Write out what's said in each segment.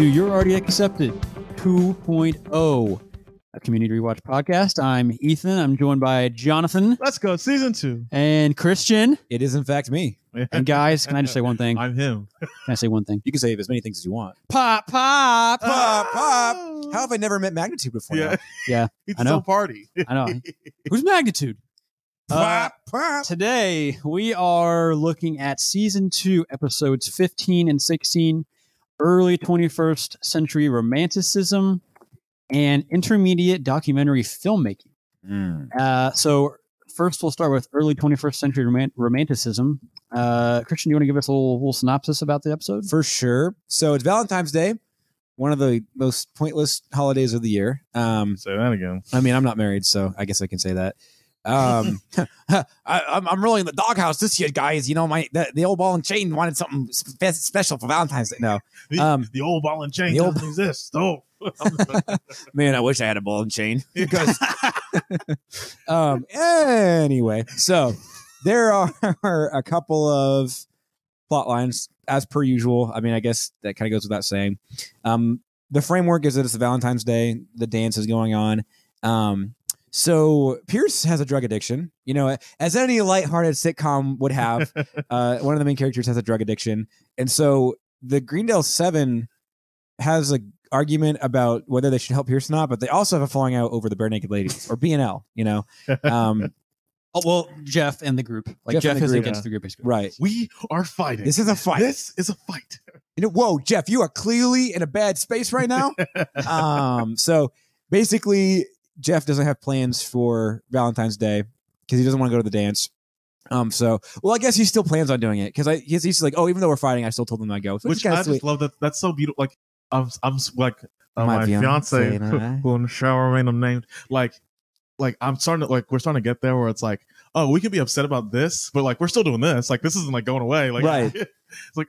to You're Already Accepted 2.0, a community rewatch podcast. I'm Ethan. I'm joined by Jonathan Let's go, season two. and Christian. It is in fact me. And guys, can I just say one thing? Can I'm him. Can I say one thing? You can say as many things as you want. Pop, pop. Pop, pop. How have I never met magnitude before? Yeah, now? Yeah, it's I know. a party. I know. Who's magnitude? Uh, Pop, pop. Today, we are looking at season two, episodes 15 and 16 early 21st century romanticism and intermediate documentary filmmaking. Mm. Uh, so, first, we'll start with early 21st century romant- romanticism. Uh, Christian, do you want to give us a little, little synopsis about the episode? For sure. So it's Valentine's Day, one of the most pointless holidays of the year. Um, Say that again. I mean, I'm not married, so I guess I can say that. Um, I, I'm, I'm really in the doghouse this year, guys. You know, my the, the old ball and chain wanted something spe- special for Valentine's Day. No, The, Um, the old ball and chain the old- doesn't exist. Oh, man, I wish I had a ball and chain because um anyway so there are a couple of plot lines as per usual i mean i guess that kind of goes without saying um the framework is that it's valentine's day the dance is going on um so pierce has a drug addiction you know as any lighthearted sitcom would have uh one of the main characters has a drug addiction and so the greendale seven has a argument about whether they should help Pierce or not, but they also have a falling out over the Barenaked Ladies or BNL, you know. Um, Oh, well, Jeff and the group. Like, Jeff Jeff, is group, against yeah. the group, basically. right. we are fighting. This is a fight. This is a fight. You know, whoa, Jeff, you are clearly in a bad space right now. um, so basically, Jeff doesn't have plans for Valentine's Day because he doesn't want to go to the dance. Um, so well, I guess he still plans on doing it because I he's, he's like, oh, even though we're fighting, I still told him I'd go, which, Which I sweet. just love that. That's so beautiful. Like I'm, I'm like uh, My my, fiancé fiance, and I. who in the shower random named. Like, like I'm starting to like we're starting to get there where it's like, oh, we can be upset about this, but like we're still doing this. Like this isn't like going away. Like, Right. it's like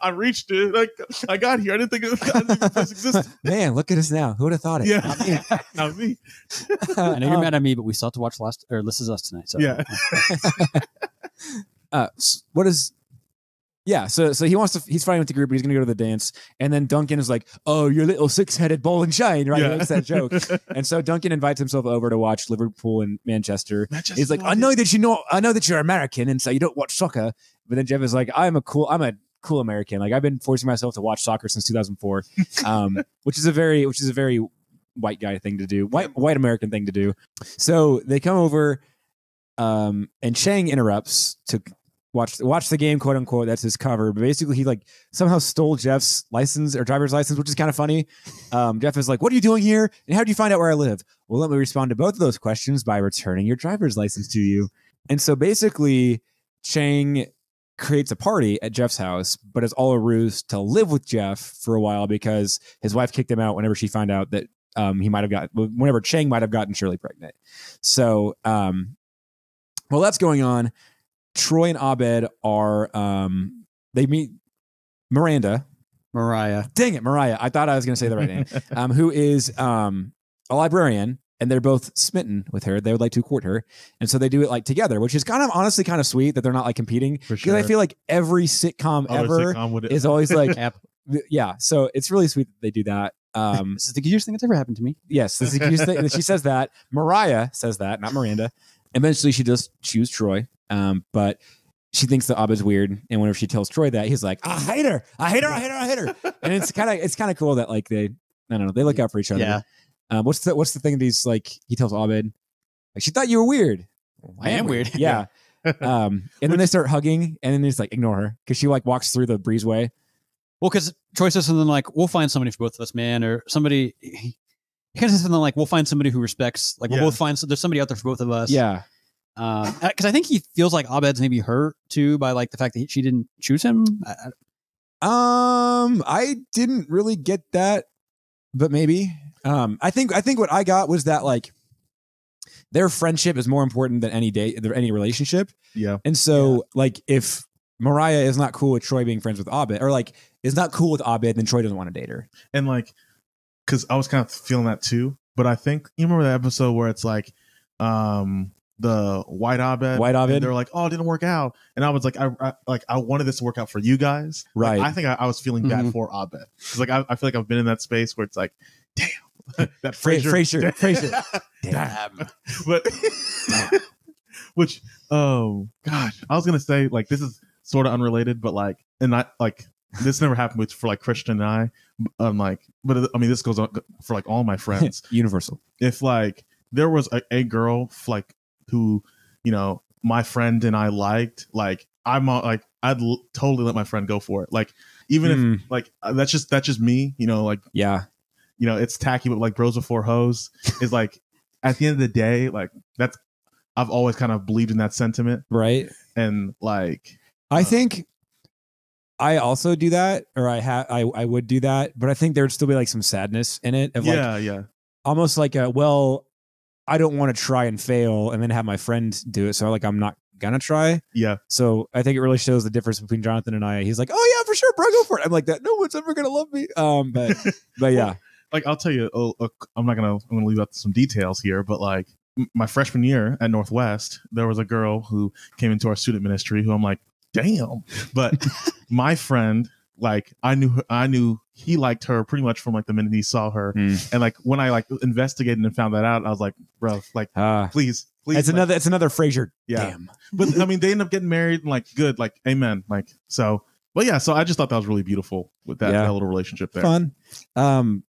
I reached it. Like I got here. I didn't think it, I didn't think this existed. Man, look at us now. Who would have thought it? Yeah, not me. I know you're Um, mad at me, but we still have to watch last, or This Is Us tonight. So, Yeah. uh what is yeah so so he wants to he's fighting with the group but he's gonna go to the dance and then duncan is like oh your little six-headed ball and shine right he Yeah. makes that joke and so duncan invites himself over to watch liverpool and manchester Manchester he's like i know that you know i know that you're american and so you don't watch soccer but then jeff is like i'm a cool i'm a cool american. Like i've been forcing myself to watch soccer since 2004 um which is a very which is a very white guy thing to do white white american thing to do. So they come over um and chang interrupts to watch watch the game quote unquote. That's his cover. But basically he like somehow stole jeff's license or driver's license which is kind of funny. Um jeff is like what are you doing here? And how did you find out where i live? Well let me respond to both of those questions by returning your driver's license to you. And so basically chang creates a party at jeff's house but it's all a ruse to live with jeff for a while because his wife kicked him out whenever she found out that um he might have got whenever chang might have gotten shirley pregnant so um well that's going on Troy and Abed are um they meet Miranda. Mariah. Dang it, Mariah. I thought I was gonna say the right name. Um, who is um a librarian, and they're both smitten with her. They would like to court her. And so they do it like together, which is kind of honestly kind of sweet that they're not like competing. For Because I feel like every sitcom Other ever sitcom would- is always like yeah. So it's really sweet that they do that. Um This is the cutest thing that's ever happened to me. Yes, this is a cute thing. She says that. Mariah says that, not Miranda. Eventually, she does choose Troy, um, but she thinks that Abed's weird. And whenever she tells Troy that, he's like, "I hate her. I hate her. I hate her. I hate her." And it's kind of it's kind of cool that like they, I don't know, they look out for each other. Yeah. Um, what's the what's the thing he's like? He tells Abed, like, "She thought you were weird." I am weird. Yeah. um, and then they start hugging, and then just like ignore her because she like walks through the breezeway. Well, because Troy says something like, "We'll find somebody for both of us, man," or somebody. He, he kind of says something like, "We'll find somebody who respects. Like we'll both find. There's somebody out there for both of us." Yeah. Because I think he feels like Abed's maybe hurt too by like the fact that he, she didn't choose him. I, I- Um, I didn't really get that, but maybe. Um, I think I think what I got was that like their friendship is more important than any date, any relationship, yeah. and so like if Mariah is not cool with Troy being friends with Abed, or like is not cool with Abed, then Troy doesn't want to date her. and like because i was kind of feeling that too but i think you remember that episode where it's like um the white Abed. White Abed. And They're like, "Oh, it didn't work out," and I was like, "I, I like I wanted this to work out for you guys." Like, Right. I think I, I was feeling bad Mhm. for Abed because like I, I feel like I've been in that space where it's like, damn, that Fra- Frasier, Frasier, Frasier. Damn. but which oh gosh i was gonna say like this is sort of unrelated but like and I like this never happened with for like christian and i i'm like but i mean this goes on for like all my friends Universal. if like there was a, a girl like who you know my friend and i liked like i'm uh, like i'd l- totally let my friend go for it like even if Mm, like uh, that's just that's just me you know like yeah. You know it's tacky but like bros before hoes is like at the end of the day like that's i've always kind of believed in that sentiment Right. and like I Uh, think I also do that, or I have I, I would do that, but I think there'd still be like some sadness in it of like yeah yeah almost like a well, I don't want to try and fail and then have my friend do it. So like I'm not gonna try. yeah So I think it really shows the difference between Jonathan and I. He's like, Oh yeah, for sure, bro, go for it. I'm like that, no one's ever gonna love me. Um but but yeah. Like i'll tell you oh, i'm not gonna i'm gonna leave out some details here but like my freshman year at northwest there was a girl who came into our student ministry who i'm like damn but my friend like i knew her, i knew he liked her pretty much from like the minute he saw her Mm. and like when i like investigated and found that out i was like bro like Uh, please please it's like, another it's another Frasier. Yeah. Damn. but I mean, they end up getting married and like good, like amen, like so. But yeah, so I just thought that was really beautiful with that, Yeah. that little relationship there. fun. Um,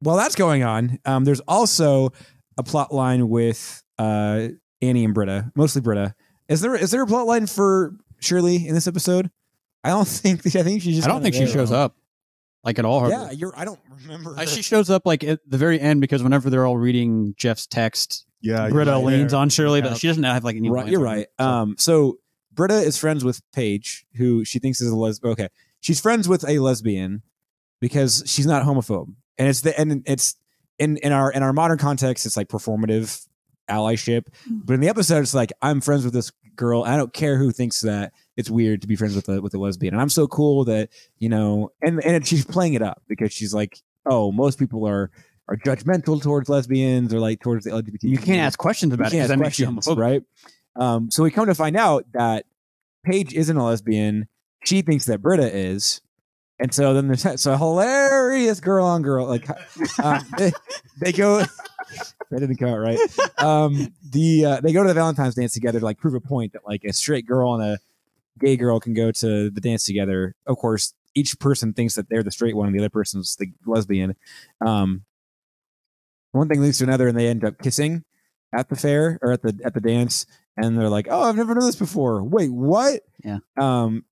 while that's going on, um, there's also a plot line with uh, Annie and Britta, mostly Britta. Is there is there a plot line for Shirley in this episode? I don't think. I think she just. I don't think she shows up like at all. hardly. Yeah, you're. I don't remember. Uh, her. she shows up like at the very end because whenever they're all reading Jeff's text, Yeah, Britta right leans there. on Shirley, Yeah. but she doesn't have like any. right, you're right. her, so- Um, so Britta is friends with Paige, who she thinks is a lesbian. Okay, she's friends with a lesbian because she's not homophobe, and it's the and it's in in our in our modern context, it's like performative allyship. But in the episode, it's like I'm friends with this girl. I don't care who thinks that it's weird to be friends with a with a lesbian, and I'm so cool that you know. And and she's playing it up because she's like, oh, most people are are judgmental towards lesbians or like towards the LGBT. you can't ask questions about it You because can't makes you questions, homophobic. right? Um, so we come to find out that Paige isn't a lesbian. She thinks that Britta is. And so then there's so hilarious girl on girl. Like uh, they, they go that didn't come out right. Um, the uh, they go to the Valentine's dance together to like prove a point that like a straight girl and a gay girl can go to the dance together. Of course, each person thinks that they're the straight one and the other person's the lesbian. Um, one thing leads to another, and they end up kissing at the fair or at the at the dance, and they're like, "Oh, I've never done this before." Wait, what? Yeah. Um,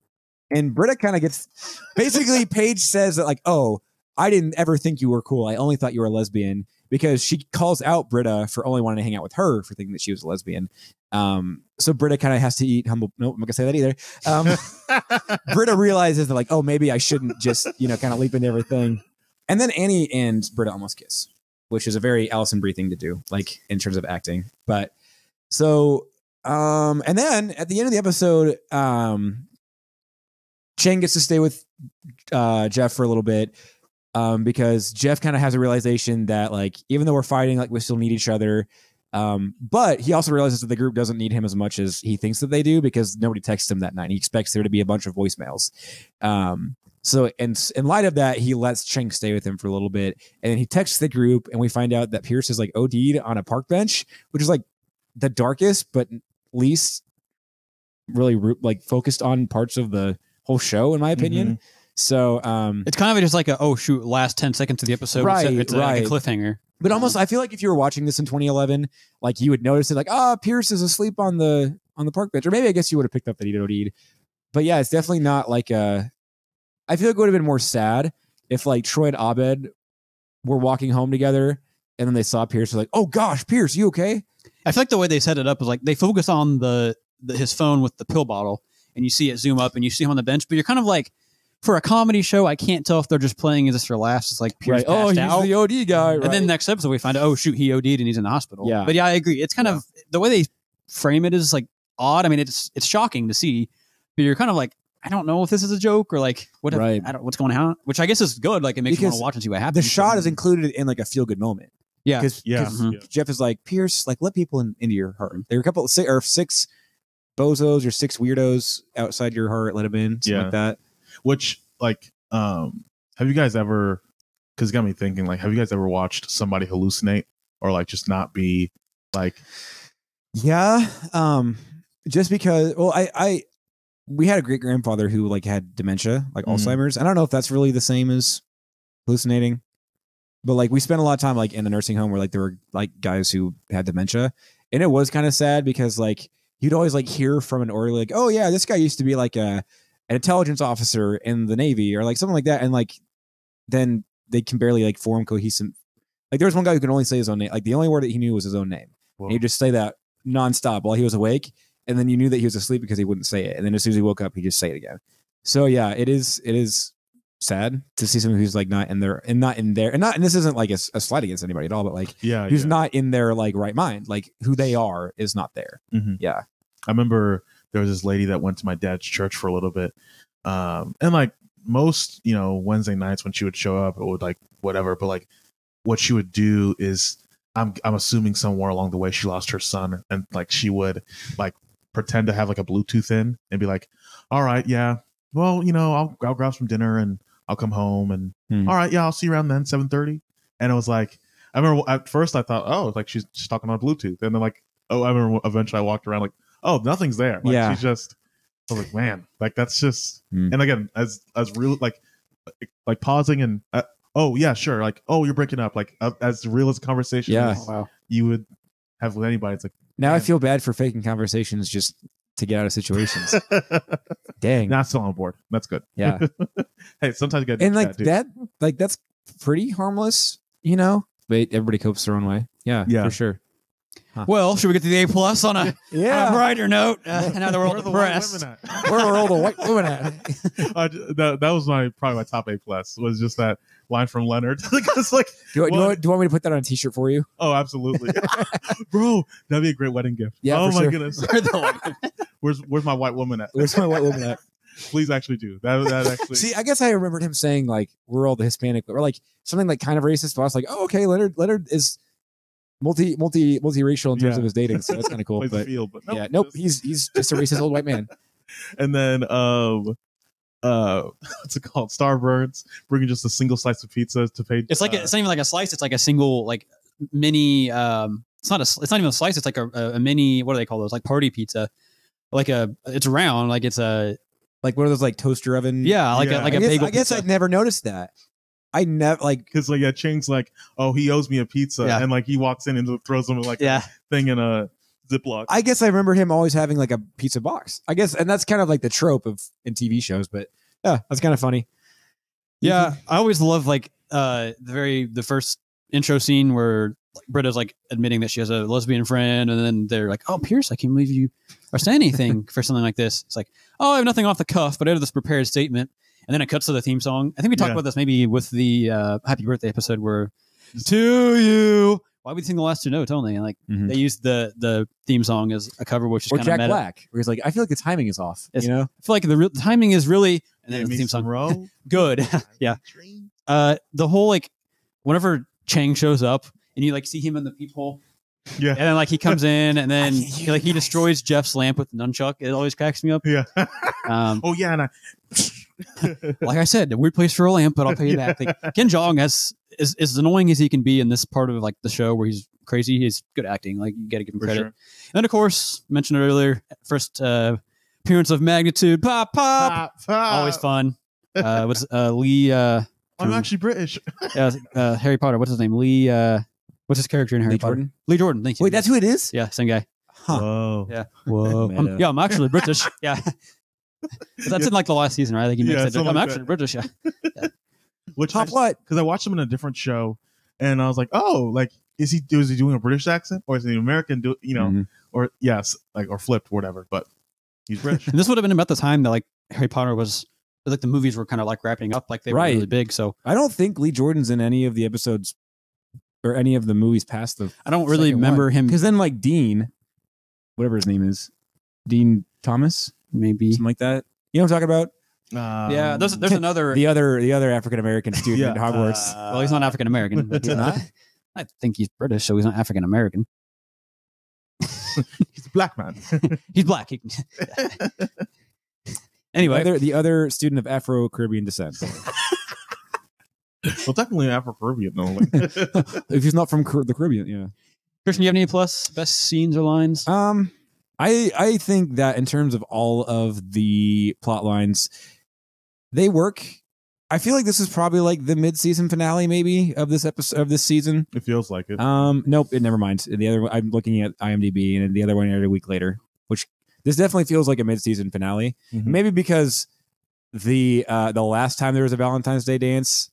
and Britta kind of gets basically Paige says that like, "Oh, I didn't ever think you were cool. I only thought you were a lesbian." Because she calls out Britta for only wanting to hang out with her for thinking that she was a lesbian. Um, so Britta kind of has to eat humble. Nope, I'm not gonna say that either. Um, Britta realizes that like, oh, maybe I shouldn't just you know kind of leap into everything. And then Annie and Britta almost kiss, which is a very Alison Brie thing to do, like in terms of acting. But so, um, and then at the end of the episode, um, Chang gets to stay with uh, Jeff for a little bit um, because Jeff kind of has a realization that like even though we're fighting, like we still need each other. Um, but he also realizes that the group doesn't need him as much as he thinks that they do because nobody texts him that night. He expects there to be a bunch of voicemails. Um, so in in light of that, he lets Chang stay with him for a little bit, and then he texts the group, and we find out that Pierce is like OD'd on a park bench, which is like the darkest but least really like focused on parts of the whole show, in my opinion. So, um, It's kind of just like a oh shoot, last ten seconds of the episode. Right, it's a, it's a, like a cliffhanger. But almost, I feel like if you were watching this in 2011, like you would notice it, like, ah, Pierce is asleep on the on the park bench, or maybe I guess you would have picked up that he did need. But yeah, it's definitely not like a. I feel like it would have been more sad if like Troy and Abed were walking home together, and then they saw Pierce, they're like, oh gosh, Pierce, you okay? I feel like the way they set it up is like they focus on the, the his phone with the pill bottle, and you see it zoom up, and you see him on the bench. But you're kind of like, for a comedy show, I can't tell if they're just playing as this for laughs. It's like Pierce Oh, passed he's out. the OD guy, right? And then next episode, we find out, oh shoot, he OD'd and he's in the hospital. Yeah. But yeah, I agree. It's kind of the way they frame it is like odd. I mean, it's it's shocking to see, but you're kind of like, I don't know if this is a joke or like what. Right. I don't what's going on. Which I guess is good. Like it makes you want to watch and see what happens. the shot is included in like a feel good moment. Yeah. because Yeah. Mhm. Jeff is like Pierce, like let people in, into your heart. There are a couple of six, or six bozos or six weirdos outside your heart. Let them in, something Yeah. like that. Which like um have you guys ever because got me thinking like have you guys ever watched somebody hallucinate or like just not be like Yeah. Um, just because, well, I, I, we had a great grandfather who like had dementia, like Mhm. Alzheimer's. I don't know if that's really the same as hallucinating, but like we spent a lot of time like in the nursing home where like there were like guys who had dementia, and it was kind of sad because like you'd always like hear from an orderly like, oh yeah, this guy used to be like a an intelligence officer in the Navy or like something like that, and like then they can barely like form cohesive. Like there was one guy who could only say his own name. Like the only word that he knew was his own name. And he'd just say that nonstop while he was awake. And then you knew that he was asleep because he wouldn't say it. And then as soon as he woke up, he'd just say it again. So yeah, it is it is sad to see someone who's like not in there and not in there and not and this isn't like a, a slight against anybody at all, but like yeah, who's yeah. not in their like right mind. Like who they are is not there. Mhm. Yeah. I remember there was this lady that went to my dad's church for a little bit. Um, and like most, you know, Wednesday nights when she would show up, it would like whatever, but like what she would do is I'm I'm assuming somewhere along the way she lost her son and like she would like pretend to have like a Bluetooth in and be like, All right, yeah, well, you know, I'll I'll grab some dinner and I'll come home and Hmm. all right, yeah, I'll see you around then, seven thirty. And it was like I remember at first I thought, oh, like she's just talking on Bluetooth, and then like, oh, I remember eventually I walked around like, oh, nothing's there. Like, Yeah. she's just. I was like, man, like that's just. Hmm. And again, as as real like, like pausing and uh, oh yeah, sure, like oh you're breaking up, like uh, as real as a conversation Yeah. wow. you would have with anybody. It's like Now I feel bad for faking conversations just to get out of situations. Dang. not still on board. That's good. Yeah. Hey, sometimes you get and like that like that's pretty harmless, you know? But everybody copes their own way. Yeah, Yeah. for sure. Well, should we get to the A plus on a, on a brighter note? Uh, now that we're all the white depressed. women at? Where are all the white women at? I j- that, that was my probably my top A plus was just that line from Leonard. it's like, Do, you- do, you want, do you want me to put that on a t-shirt for you? oh, absolutely, bro, that'd be a great wedding gift. Yeah, Oh my sure. goodness. Where's where's my white woman at? Where's my white woman at? Please actually do that. That actually. See, I guess I remembered him saying like we're all the Hispanic, or like something like kind of racist. But I was like, oh, okay, Leonard. Leonard is multi multi multiracial in terms Yeah. of his dating, so that's kind of cool. But field, but yeah, nope, just- he's he's just a racist old white man. and then um uh what's it called starburns bringing just a single slice of pizza to pay It's like uh, a, it's not even like a slice. It's like a single like mini. Um, it's not a. It's not even a slice. It's like a, a, a mini. What do they call those? Like party pizza. Like a. It's round. Like it's a. Like one of those like toaster oven. Yeah. Like Yeah. a like I a guess, bagel. I guess pizza. I'd never noticed that. I never like. because like yeah chang's like oh he owes me a pizza Yeah. and like he walks in and throws him like Yeah. a thing in a ziploc I guess I remember him always having like a pizza box. I guess, and that's kind of like the trope of in TV shows. But yeah, that's kind of funny. Yeah, I always love like uh the very the first intro scene where like, Britta's like admitting that she has a lesbian friend, and then they're like, "Oh, Pierce, I can't believe you are saying anything for something like this." It's like, "Oh, I have nothing off the cuff, but I have this prepared statement." And then it cuts to the theme song. I think we talked Yeah. about this maybe with the uh, Happy Birthday episode where "To You." Why would you sing the last two notes only? And like Mhm. they used the the theme song as a cover, which is Or kind Jack meta. Black, where he's like, I feel like the timing is off. It's- you know, I feel like the real the timing is really and then Give the me theme song row. good. yeah. uh the whole like whenever Chang shows up and you like see him in the peephole yeah and then like he comes in and then he, like he you guys. destroys Jeff's lamp with the nunchuck. It always cracks me up. yeah Um oh yeah and I, like I said, a weird place for a lamp, but I'll pay you back. Like, Ken Jeong has is as annoying as he can be in this part of like the show where he's crazy. He's good acting. Like you got to give him for credit. sure And of course, mentioned earlier, first uh, appearance of Magnitude. Pop pop. Pop, pop. Always fun. Uh, what's uh, Lee? Uh, I'm actually British uh, uh, Harry Potter. What's his name? Lee. Uh, what's his character in Harry Lee Potter? Jordan. Lee Jordan. Thank you. Wait, that's who it is. yeah, same guy. Huh. Whoa Yeah. Whoa. I'm, yeah, I'm actually British. Yeah. That's in like the last season, right? I think he Yeah, makes it. something I'm like actually that. British. Yeah. Which Top what? because I watched him in a different show and I was like oh like is he is he doing a British accent or is he an American do you know Mhm. or yes like or flipped whatever but he's British And this would have been about the time that like Harry Potter was like the movies were kind of like wrapping up, like they were really big. So I don't think Lee Jordan's in any of the episodes or any of the movies past the I don't really remember him. because then like Dean, whatever his name is, Dean Thomas, Maybe. something like that. You know what I'm talking about? Um, yeah. There's there's another. The other the other African American student Yeah, at Hogwarts. uh, well, he's not African American. He's not? I think he's British, so he's not African American. He's a black man. He's black. He- anyway, the other, the other student of Afro Caribbean descent. well, definitely Afro Caribbean, no. Like, if he's not from Car- the Caribbean, yeah. Christian, do you have any plus best scenes or lines? Um, I I think that in terms of all of the plot lines, they work. I feel like this is probably like the mid-season finale, maybe of this episode of this season. it feels like it. Um, nope, it never mind. The other, one- I'm looking at IMDb, and the other one aired a week later, which this definitely feels like a mid-season finale. Mhm. Maybe because the uh the last time there was a Valentine's Day dance,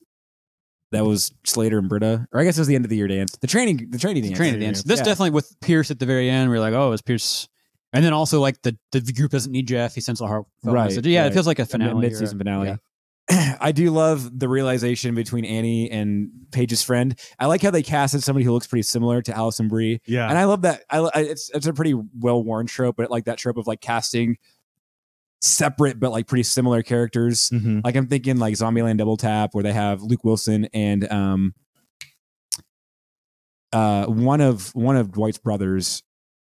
that was Slater and Britta, or I guess it was the end of the year dance. The training, the training dance. Training dance. This Yeah. definitely with Pierce at the very end. We're like, oh, is Pierce? And then also like the the group doesn't need Jeff. He sends a heart. Right, message. Yeah, right. it feels like a finale. mid season finale. yeah. I do love the realization between Annie and Paige's friend. I like how they casted somebody who looks pretty similar to Alison Brie, yeah. and I love that. I, I it's it's a pretty well worn trope, but like that trope of like casting separate but like pretty similar characters. Mhm. Like I'm thinking like Zombieland Double Tap, where they have Luke Wilson and um uh one of one of Dwight's brothers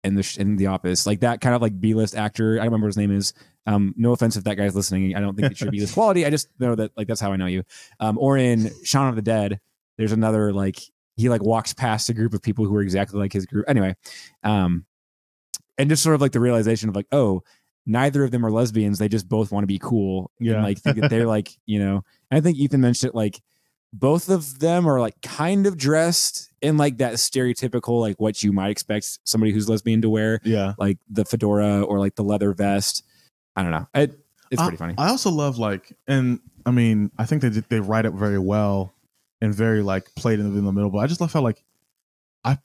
in the in the office, like that kind of like B list actor. I don't remember what his name is. Um, no offense if that guy's listening. I don't think it should be this quality. I just know that like that's how I know you. Um, or in Shaun of the Dead, there's another like he like walks past a group of people who are exactly like his group. Anyway, um, and just sort of like the realization of like, oh, neither of them are lesbians. They just both want to be cool. Yeah. And like think that they're like, you know, I think Ethan mentioned it like both of them are like kind of dressed in like that stereotypical like what you might expect somebody who's lesbian to wear, yeah. like the fedora or like the leather vest. I don't know. It, it's I- pretty funny. I also love like, and I mean, I think they did, they write it very well and very like played in the, in the middle. But I just love how like, I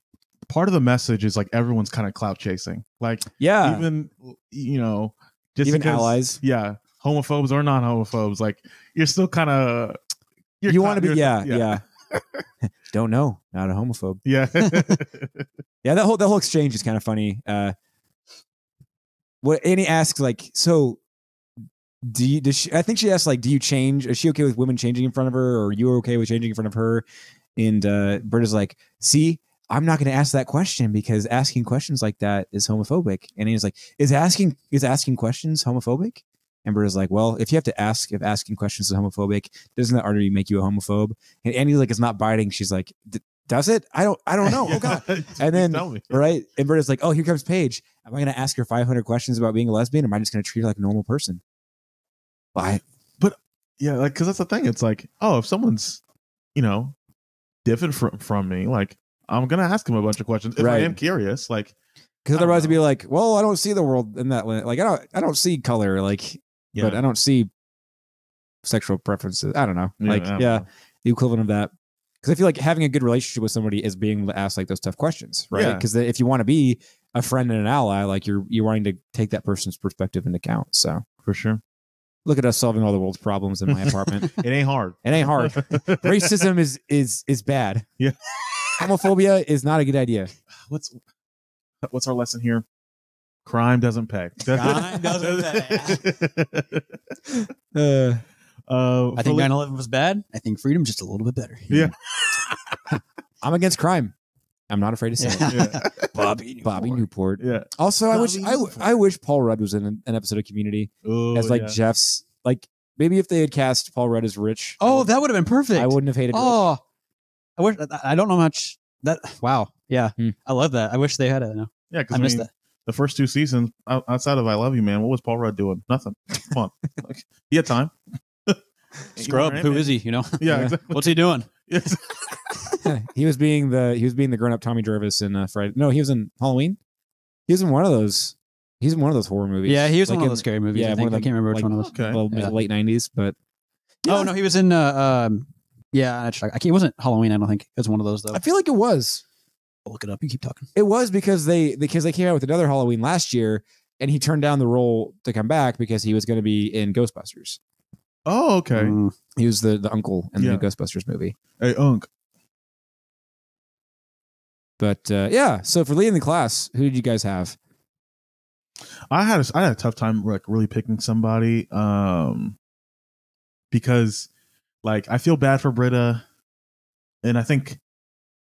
part of the message is like everyone's kind of clout chasing. Like yeah. even you know, just Even because- allies. yeah, homophobes or non homophobes, like you're still kind of you want to be, yeah, yeah. don't know. Not a homophobe. yeah, Yeah, that whole that whole exchange is kind of funny. Uh, what Annie asks, like, so do you? Does she? I think she asked, like, do you change? Is she okay with women changing in front of her, or are you okay with changing in front of her? And uh, Britta's like, see, I'm not going to ask that question because asking questions like that is homophobic. And he's like, is asking is asking questions homophobic? And Britta's like, well, if you have to ask if asking questions is homophobic, doesn't that already make you a homophobe? And Annie's like, it's not biting. She's like, does it? I don't, I don't know. Oh god And then- right? And Britta's like, "Oh, here comes Paige. Am I going to ask her 500 questions about being a lesbian, or am I just going to treat her like a normal person?" Why? But yeah, like because that's the thing. It's like, oh, if someone's you know different from from me, like I'm gonna ask them a bunch of questions if Right. I am curious. Like, Because otherwise, it'd be like, "Well, I don't see the world in that way. Like, I don't, I don't see color. Like, yeah, but I don't see sexual preferences. I don't know. Yeah, like, yeah, the equivalent of that. Because I feel like having a good relationship with somebody is being able to ask like those tough questions, right? Because if you want to be a friend and an ally, like you're you're wanting to take that person's perspective into account. So for sure. look at us solving all the world's problems in my apartment. It ain't hard. It ain't hard. racism is is is bad. Yeah. Homophobia is not a good idea. what's what's our lesson here? Crime doesn't pay. Crime doesn't Uh, Uh, I think li- 9 11 was bad. I think freedom just a little bit better. Yeah. I'm against crime. I'm not afraid to say it. yeah, Bobby. Bobby Newport. yeah. Also, I wish Bobby Newport. I wish Paul Rudd was in an, an episode of Community Ooh, as like yeah. Jeff's like maybe if they had cast Paul Rudd as Rich. Oh, would- that would have been perfect. I wouldn't have hated. Rich. Oh, I wish. I- I don't know much that. Wow. Yeah, Hmm. I love that. I wish they had it. No, yeah, because I missed that. The first two seasons outside of I Love You, man. What was Paul Rudd doing? Nothing. Come on, like, he had time. Scrub. Who is he? You know. Yeah, Yeah. exactly. What's he doing? Yes. he was being the he was being the grown up Tommy Jarvis in uh, Friday. No, he was in Halloween. He was in one of those. He's in one of those horror movies. Yeah, he was Like one of in- those scary movies. yeah, I, one think. of I can't remember which like- one it was. Okay. well, Yeah. late nineties, but Oh no, he was in. Uh, um, yeah, I can't. It wasn't Halloween. I don't think it was one of those though. I feel like it was. I'll look it up. You keep talking. It was because they because they came out with another Halloween last year, and he turned down the role to come back because he was going to be in Ghostbusters. Oh, okay. Mm. He was the the uncle in the Yeah. new Ghostbusters movie. Hey, Unk. But uh, yeah, so for leading the class, who did you guys have? I had a, I had a tough time like really picking somebody um because like I feel bad for Britta and I think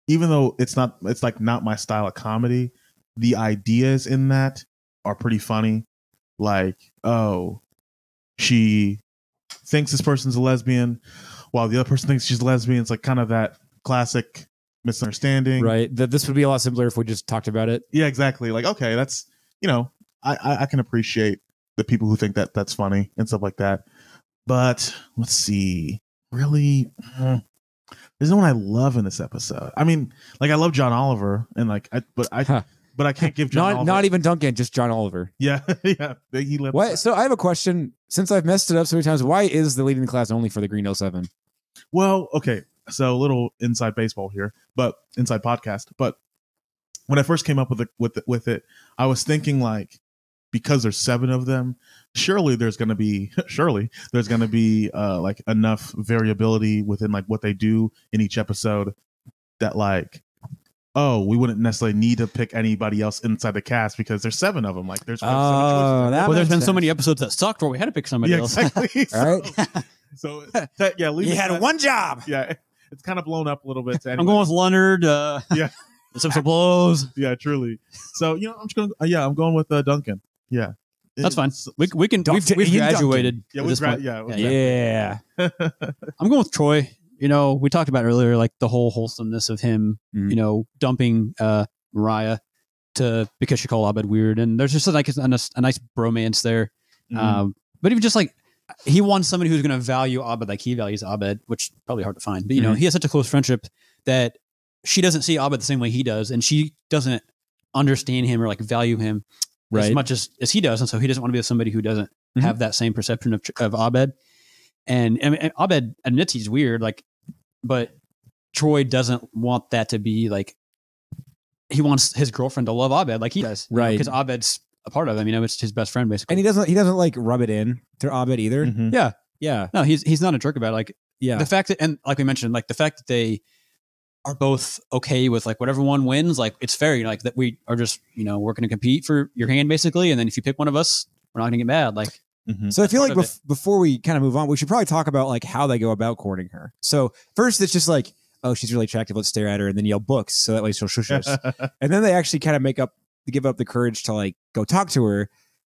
even though it's not it's like not my style of comedy, the ideas in that are pretty funny. Like, oh, she thinks this person's a lesbian, while the other person thinks she's a lesbian. It's like kind of that classic misunderstanding. Right. That this would be a lot simpler if we just talked about it. Yeah, exactly. Like, okay, that's you know, I, I I can appreciate the people who think that that's funny and stuff like that. But let's see, really, mm, there's no one I love in this episode. I mean, like I love John Oliver, and like, I, but I, Huh. but I can't give John Not Oliver. not even Duncan, just John Oliver. yeah, yeah. He lived. What? So I have a question. Since I've messed it up so many times, why is the leading the class only for the Greendale Seven? Well, okay. So a little inside baseball here, but inside podcast. But when I first came up with it, with it, with it, I was thinking like because there's seven of them, surely there's going to be surely there's going to be uh like enough variability within like what they do in each episode that like oh we wouldn't necessarily need to pick anybody else inside the cast because there's seven of them like there's seven Oh, choices. that well, there's makes been so many episodes that sucked where we had to pick somebody yeah else. exactly All so, so that, yeah leave You had at- one job. yeah it's kind of blown up a little bit to I'm going with Leonard. Uh, Yeah. This episode blows. yeah, truly. So you know, I'm just going. to Yeah, I'm going with uh, Duncan. Yeah, That's fine. We, we can. We've, we've graduated. yeah, at we this gra- point. yeah, Yeah, Yeah. I'm going with Troy. You know, we talked about earlier, like the whole wholesomeness of him. Mhm. You know, dumping uh, Mariah to because she called Abed weird, and there's just like a, nice- a nice bromance there. Mhm. Um, but even just like he wants somebody who's going to value Abed like he values Abed, which probably hard to find. But you know, Mhm. he has such a close friendship that she doesn't see Abed the same way he does, and she doesn't understand him or like value him as much as, as he does, and so he doesn't want to be with somebody who doesn't Mhm. have that same perception of of Abed. And, and, and Abed admits he's weird, like, but Troy doesn't want that to be like. He wants his girlfriend to love Abed like he does, Right. Because Abed's a part of him. You know, it's his best friend basically. And he doesn't he doesn't like rub it in to Abed either. Mhm. yeah, Yeah. no, he's he's not a jerk about it. Like Yeah. the fact that, and like we mentioned, like the fact that they are both okay with like whatever one wins, like it's fair. You know, like that we are just you know we're going to compete for your hand basically, and then if you pick one of us, we're not going to get mad. Like Mhm. So I feel like bef- before we kind of move on, we should probably talk about like how they go about courting her. So first, it's just like, oh, she's really attractive. Let's stare at her, and then yell books, so that way she'll shush us. and then they actually kind of make up, give up the courage to like go talk to her.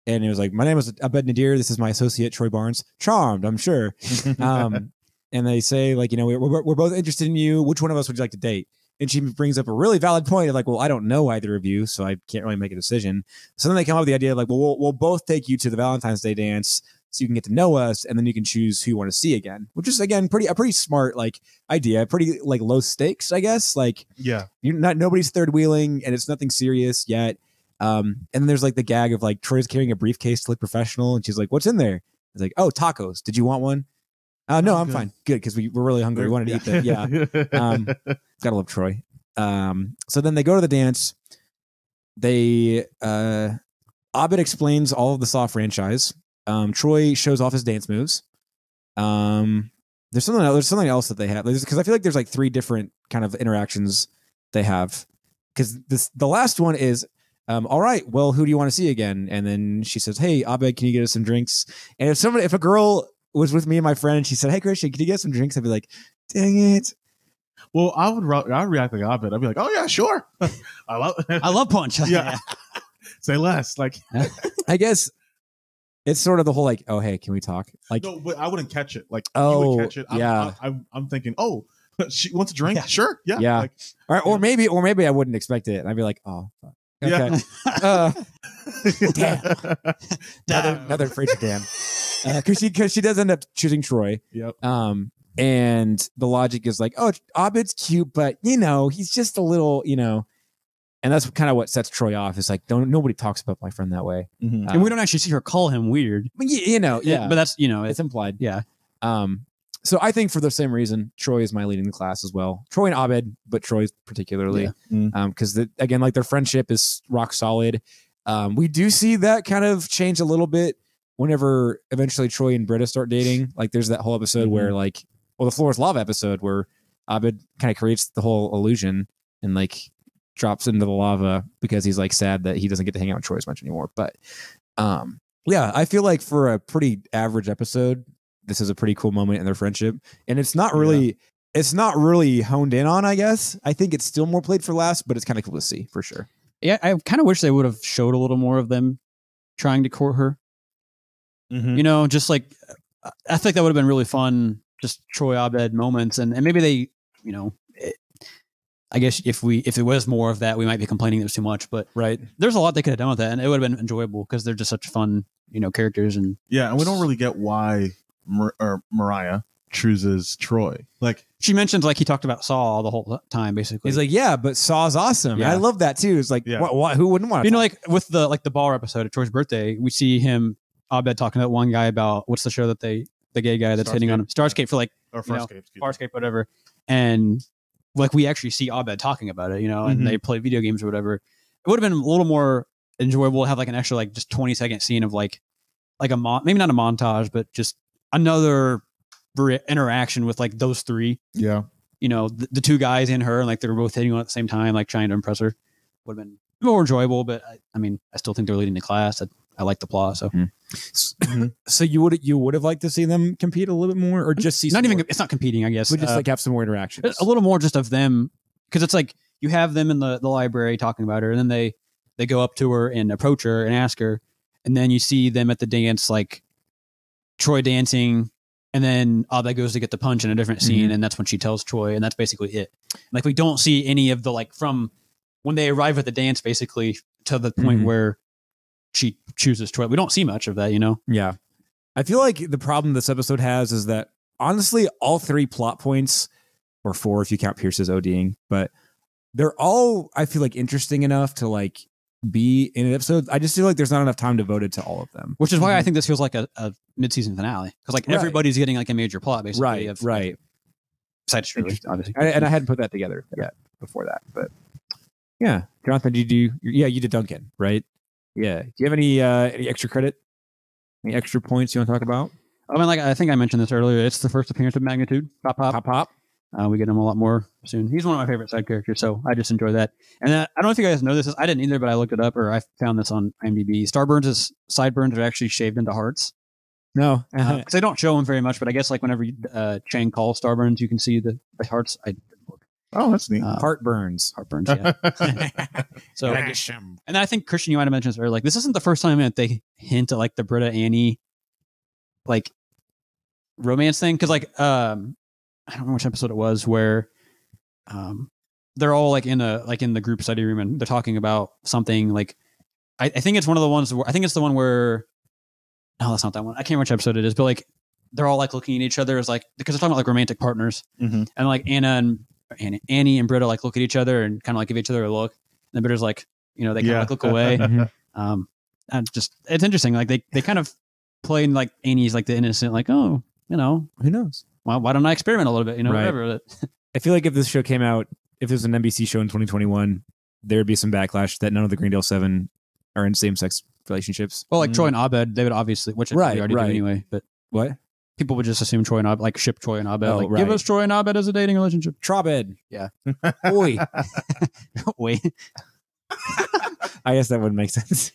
And it was like, my name is Abed Nadir. This is my associate Troy Barnes. Charmed, I'm sure. Um, and they say like, you know, we're, we're, both interested in you. Which one of us would you like to date? And she brings up a really valid point of like, well, I don't know either of you, so I can't really make a decision. So then they come up with the idea of like, well, we'll, we'll both take you to the Valentine's Day dance so you can get to know us, and then you can choose who you want to see again. Which is again pretty a pretty smart like idea, pretty like low stakes, I guess. Like yeah, you're not nobody's third wheeling, and it's nothing serious yet. Um, and then there's like the gag of like Troy's carrying a briefcase to look professional, and she's like, "What's in there?" It's like, "Oh, tacos. Did you want one?" Uh, no, Oh, I'm good. fine. Good because we were really hungry. We wanted to eat them. Yeah, Um, gotta love Troy. Um, so then they go to the dance. They uh, Abed explains all of the Saw franchise. Um, Troy shows off his dance moves. Um, there's something else, there's something else that they have because I feel like there's like three different kind of interactions they have. Because this the last one is. Um, all right, well, who do you want to see again? And then she says, "Hey, Abed, can you get us some drinks?" And if someone, if a girl was with me and my friend, and she said, "Hey, Christian, can you get some drinks?" I'd be like, "Dang it!" well, I would. re- I'd react like Abed. I'd be like, oh yeah, sure. I love. I love Punch. Yeah. Say less. Like I guess it's sort of the whole like, oh hey, can we talk? Like, no, but I wouldn't catch it. Like Oh, you would oh, catch it. I'm, yeah. I, am I'm thinking, oh, she wants a drink. Yeah. Sure. Yeah. Yeah. Like, or, or maybe, or maybe I wouldn't expect it, and I'd be like, oh, fuck. Okay, Yeah. uh, Damn. another, another Fraser Dan, because she because she does end up choosing Troy. Yep. Um, and the logic is like, oh, Abed's cute, but you know, he's just a little, you know, and that's kind of what sets Troy off. Is like, don't nobody talks about my friend that way. Mhm. and we don't actually see her call him weird. But you, you know, yeah, but that's you know, it's it's implied. yeah. Um, so I think for the same reason, Troy is my leading the class as well. Troy and Abed, but Troy particularly, Yeah. Mm. um, because again, like their friendship is rock solid. Um, we do see that kind of change a little bit whenever eventually Troy and Britta start dating. Like there's that whole episode where like, well, the floor is lava episode where Abed kind of creates the whole illusion and like drops into the lava because he's like sad that he doesn't get to hang out with Troy as much anymore. But um, yeah, I feel like for a pretty average episode, this is a pretty cool moment in their friendship. And it's not really it's not really honed in on. I guess I think it's still more played for last, but it's kind of cool to see for sure. Yeah, I kind of wish they would have showed a little more of them trying to court her. Mhm. You know, just like I think that would have been really fun. Just Troy Abed moments, and and maybe they, you know, it, I guess if we if it was more of that, we might be complaining it was too much. But Right. there's a lot they could have done with that, and it would have been enjoyable because they're just such fun, you know, characters. And Yeah, and we don't really get why Mar- or Mariah chooses Troy. Like, she mentions like he talked about Saw the whole time, basically. He's like, yeah, but Saw's awesome. Yeah. I love that too. It's like, Yeah. what, what, who wouldn't want to? you know, like with the like the bar episode of Troy's birthday, we see him Abed talking to that one guy about what's the show that they the gay guy that's hitting on him Starscape for like or You know, Farscape, excuse me. Farscape, whatever. And like we actually see Abed talking about it, you know, and Mhm. they play video games or whatever. It would have been a little more enjoyable to have like an extra like just 20 second scene of like like a mon- maybe not a montage, but just another re- interaction with like those three, Yeah. you know, the, the two guys and her, and like they were both hitting on at the same time, like trying to impress her. Would have been more enjoyable, but I, I mean, I still think they're leading the class. I, I like the plot, so so you would you would have liked to see them compete a little bit more, or just see not some even more? it's not competing, I guess. We just Uh, like have some more interactions. a little more just of them because it's like you have them in the, the library talking about her and then they they go up to her and approach her and ask her and then you see them at the dance like troy dancing and then Abed goes to get the punch in a different scene and that's when she tells troy and that's basically it like we don't see any of the like from when they arrive at the dance basically to the point Mhm. where she chooses troy we don't see much of that you know Yeah. I feel like the problem this episode has is that honestly, all three plot points, or four if you count Pierce's ODing, but they're all, I feel like, interesting enough to like be in an episode. I just feel like there's not enough time devoted to all of them. which is why i think this feels like a, a mid-season finale because like Right. everybody's getting like a major plot basically Right, of, right. besides Shirley, obviously I, and I hadn't put that together yet before that, but yeah. Jonathan, did you do, yeah, you did Duncan, right? Yeah. Do you have any, uh, any extra credit? Any extra points you want to talk about? I mean, like I think I mentioned this earlier. It's the first appearance of Magnitude. Pop pop. Pop, pop. Uh, we get him a lot more soon. He's one of my favorite side characters, so I just enjoy that. And uh, I don't know if you guys know this. I didn't either, but I looked it up or I found this on IMDb. Starburns' sideburns are actually shaved into hearts No. because they don't show them very much. But I guess like whenever you, uh, Chang calls Starburns, you can see the, the hearts. I Oh, that's neat. uh, Heart burns. heartburns. Yeah. so and I think Christian, you might have mentioned this earlier. Like this isn't the first time that they hint at like the Britta Annie, like romance thing. Because like um, I don't know which episode it was where, um, they're all like in a like in the group study room and they're talking about something. Like I, I think it's one of the ones where I think it's the one where. No, that's not that one. I can't remember which episode it is, but like they're all like looking at each other as like because they're talking about like romantic partners, Mhm. and like Anna and Annie, Annie and Britta like look at each other and kind of like give each other a look. And then Britta's like, you know, they kind of Yeah. like look away. Mhm. um and just it's interesting like they they kind of play in like Annie's like the innocent like oh you know Who knows? Why, why don't I experiment a little bit you know Right. whatever I feel like if this show came out, if there's an NBC show in 2021, there would be some backlash that none of the Greendale Seven are in same sex relationships. well like Mm. Troy and Abed they would obviously which Right, they already right. do anyway but What? people would just assume Troy and Abed like ship Troy and Abed Oh, like give us Troy and Abed as a dating relationship Trobed. Yeah. Boy. wait I guess that would make sense.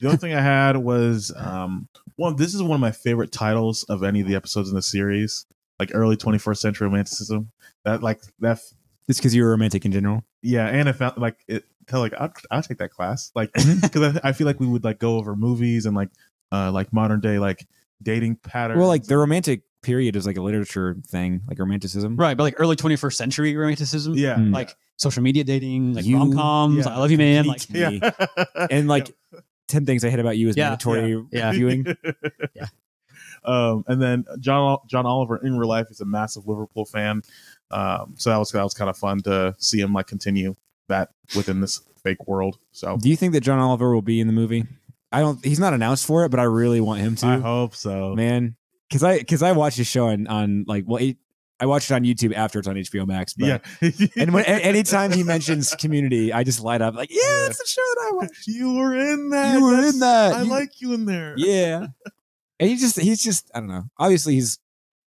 The only thing I had was um one. This is one of my favorite titles of any of the episodes in the series, like early 21st century romanticism. That like that. Just because you're romantic in general. Yeah, and I found like it. Tell like I'll, I'll take that class, like because I, I feel like we would like go over movies and like uh like modern day like dating patterns. Well, like the romantic period is like a literature thing, like romanticism. right but like early 21st century romanticism yeah, Mm. like social media dating like You- rom-coms yeah. I love you man like yeah, And like 10 things I hate about you is Yeah. mandatory Yeah. viewing. Yeah. Um, and then John John Oliver in real life is a massive Liverpool fan. Um, so that was that was kind of fun to see him like continue that within this fake world. So Do you think that John Oliver will be in the movie? I don't. He's not announced for it, but I really want him to. I hope so. man because i because i watched his show on on like well it, i watched it on youtube after it's on hbo max but, yeah. and when anytime he mentions community i just light up like yeah that's the show that i watched you were in that. You were That's- in that. I You- like you in there. yeah and he just he's just i don't know obviously he's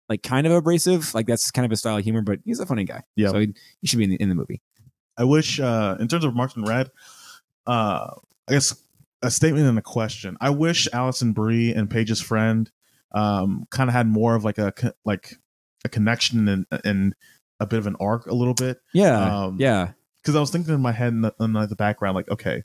like kind of abrasive like that's kind of his style of humor but he's a funny guy Yeah. so he, he should be in the, in the movie I wish, uh, in terms of Martin Red, uh, I guess a statement and a question. I wish Alison Brie and Paige's friend um, kind of had more of like a like a connection and and a bit of an arc a little bit. Yeah, Um, yeah. because I was thinking in my head in the, in the background, like, okay,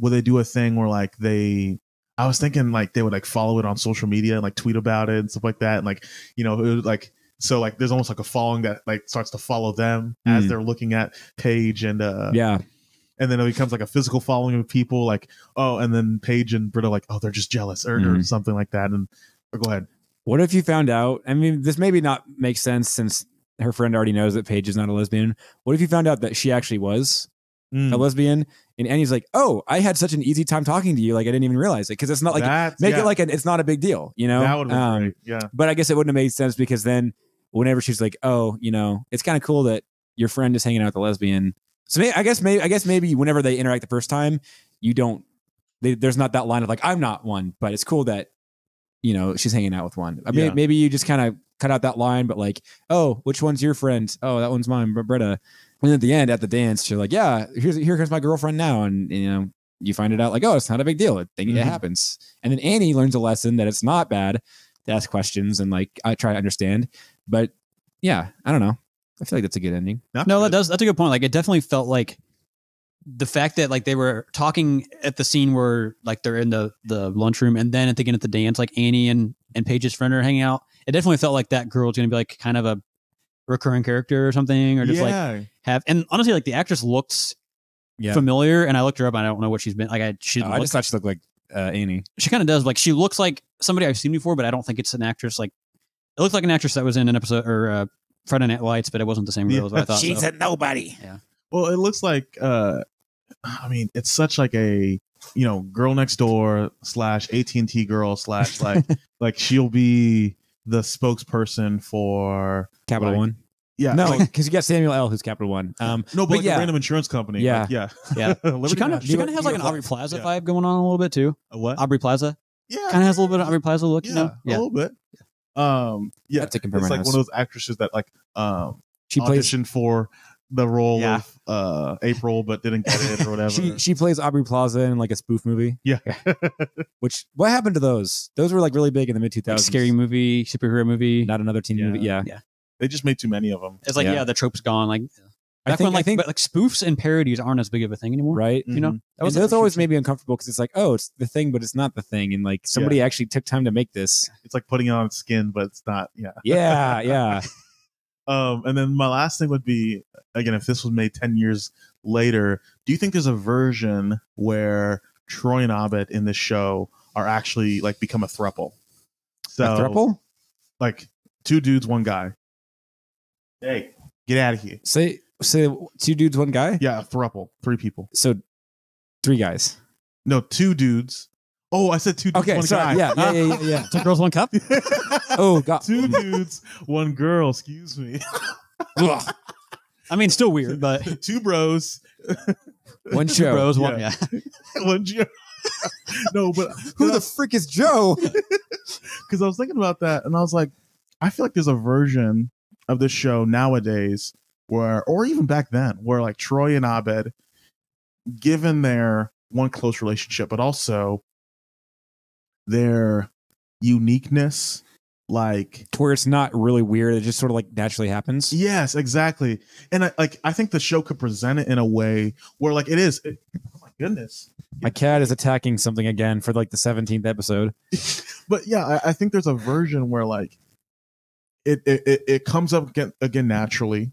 will they do a thing where like they? I was thinking like they would like follow it on social media and like tweet about it and stuff like that, and like you know, it would, like so like there's almost like a following that like starts to follow them as Mm. they're looking at Paige and uh yeah, and then it becomes like a physical following of people like oh and then Paige and Britta like oh they're just jealous or, or Mhm. something like that and or go ahead What if you found out? I mean, this maybe not make sense since her friend already knows that Paige is not a lesbian. What if you found out that she actually was Mm. a lesbian? And Annie's like, "Oh, I had such an easy time talking to you, like I didn't even realize it." Because it's not like That's- make yeah, it like an, it's not a big deal, you know? that would have Um, great yeah But I guess it wouldn't have made sense because then whenever she's like, "Oh, you know, it's kind of cool that your friend is hanging out with a lesbian." So may I guess maybe I guess maybe whenever they interact the first time, you don't. They, there's not that line of like, "I'm not one," but it's cool that you know she's hanging out with one. I mean, Yeah. maybe you just kind of cut out that line, but like, "Oh, which one's your friend?" Oh, that one's mine, Bre- Britta. And at the end, at the dance, you're like, "Yeah, here's here comes my girlfriend now," and you know. You find it out like, oh, it's not a big deal. It, thing, it mm-hmm. happens. And then Annie learns a lesson that it's not bad to ask questions and like I try to understand. But yeah, I don't know. I feel like that's a good ending. No, good. that does. That's a good point. Like, it definitely felt like the fact that like they were talking at the scene where like they're in the the lunchroom, and then at the end at the dance, like Annie and and Paige's friend are hanging out. It definitely felt like that girl's gonna be like kind of a recurring character or something, or just like have. And honestly, like the actress looks Yeah. familiar, and I looked her up. and I don't know what she's been like. I she Oh, I just thought she looked like uh, Annie. she kind of does. Like she looks like somebody I've seen before, but I don't think it's an actress. Like it looks like an actress that was in an episode or uh, Friday Night Lights, but it wasn't the same girl as what I thought. so. a nobody. Yeah. Well, it looks like uh I mean, it's such like a you know, girl next door slash AT and T girl slash like like she'll be the spokesperson for Capital Like, One. yeah No, because you got Samuel L. Who's Capital One. Um, no, but, but like yeah. a random insurance company. Yeah. like, yeah, Yeah. She kind of she kind of has like an Aubrey Plaza Yeah. vibe going on a little bit too. A what? Aubrey Plaza yeah, kind of has a little bit of Aubrey Plaza look, yeah, you know? a little bit. Um, yeah, I'd take him it's like one of those actresses that like um she plays. auditioned for the role Yeah. of uh April but didn't get it or whatever. She she plays Aubrey Plaza in like a spoof movie. yeah, Which what happened to those? Those were like really big in the mid two Like scary movie, superhero movie. Not another teen Yeah. movie. Yeah. Yeah. they just made too many of them. It's like yeah. Yeah. the trope's gone. Like I back think when like I think but, like spoofs and parodies aren't as big of a thing anymore. right. You know, Mhm. that was, a- those always made me uncomfortable because it's like, oh, it's the thing, but it's not the thing, and like somebody actually took time to make this. It's like putting it on skin, but it's not. Yeah. Yeah, yeah. Um, and then my last thing would be again, if this was made ten years later, do you think there's a version where Troy and Abed in this show are actually like become a thruple? So a throuple? like two dudes, one guy. Hey, get out of here! Say say two dudes, one guy. Yeah, a thruple, three people. So three guys. No, two dudes. Oh, I said two dudes, Okay, one sorry. guy. Yeah, yeah, yeah, yeah. yeah. Two girls, one cup. Oh god. two dudes, one girl. Excuse me. Ugh. I mean, still weird, but two bros, One two show. bros, one Yeah. yeah. one Joe. no, but Who the frick is Joe? because I was thinking about that and I was like, I feel like there's a version of this show nowadays where, or even back then, where like Troy and Abed, given their one close relationship, but also their uniqueness, like to where it's not really weird. It just sort of like naturally happens. yes, exactly. And I like I think the show could present it in a way where like it is. It, oh my goodness. My cat is attacking something again for like the seventeenth episode. but yeah, I, I think there's a version where like it it, it, comes up again, again naturally.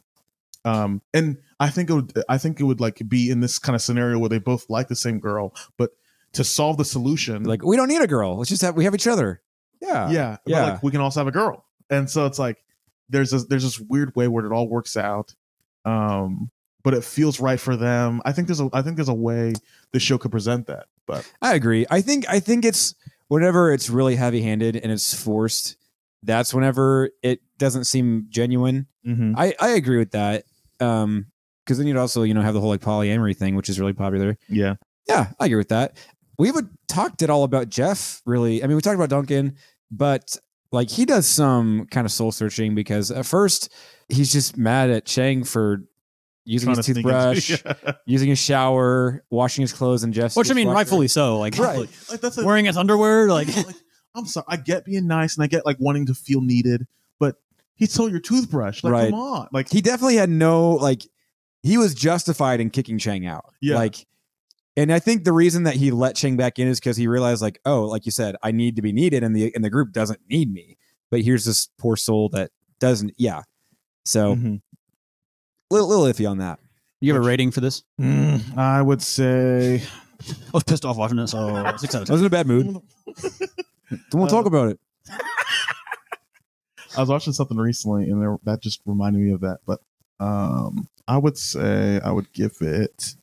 Um, and I think it would I think it would like be in this kind of scenario where they both like the same girl, but to solve the solution, Like we don't need a girl. Let's just have we have each other. Yeah. yeah, but, yeah. like we can also have a girl, and so it's like there's this there's this weird way where it all works out, um, but it feels right for them. I think there's a I think there's a way the show could present that, but I agree. I think I think it's whenever it's really heavy handed and it's forced, that's whenever it doesn't seem genuine. mhm. I, I agree with that. Um, because then you'd also, you know, have the whole like polyamory thing, which is really popular. yeah, Yeah, I agree with that. We haven't talked at all about Jeff, really. I mean, we talked about Duncan, but like he does some kind of soul searching because at first he's just mad at Chang for using Trying his to sneak into- toothbrush, Yeah. using his shower, washing his clothes, and Jeff's. Which I mean, dishwasher. rightfully so. Like, Right. Like, that's a, wearing his underwear, like like I'm sorry, I get being nice and I get like wanting to feel needed, but he stole your toothbrush. Like, Right. come on. Like, he definitely had no like he was justified in kicking Chang out. Yeah. Like and I think the reason that he let Chang back in is because he realized like, oh, like you said, I need to be needed and the and the group doesn't need me. But here's this poor soul that doesn't yeah. So Mhm. little little iffy on that. You have a rating for this? Mm, I would say I was pissed off watching it, so six out of I was in a bad mood. Don't want to talk about it. I was watching something recently, and there, that just reminded me of that. But um, I would say I would give it.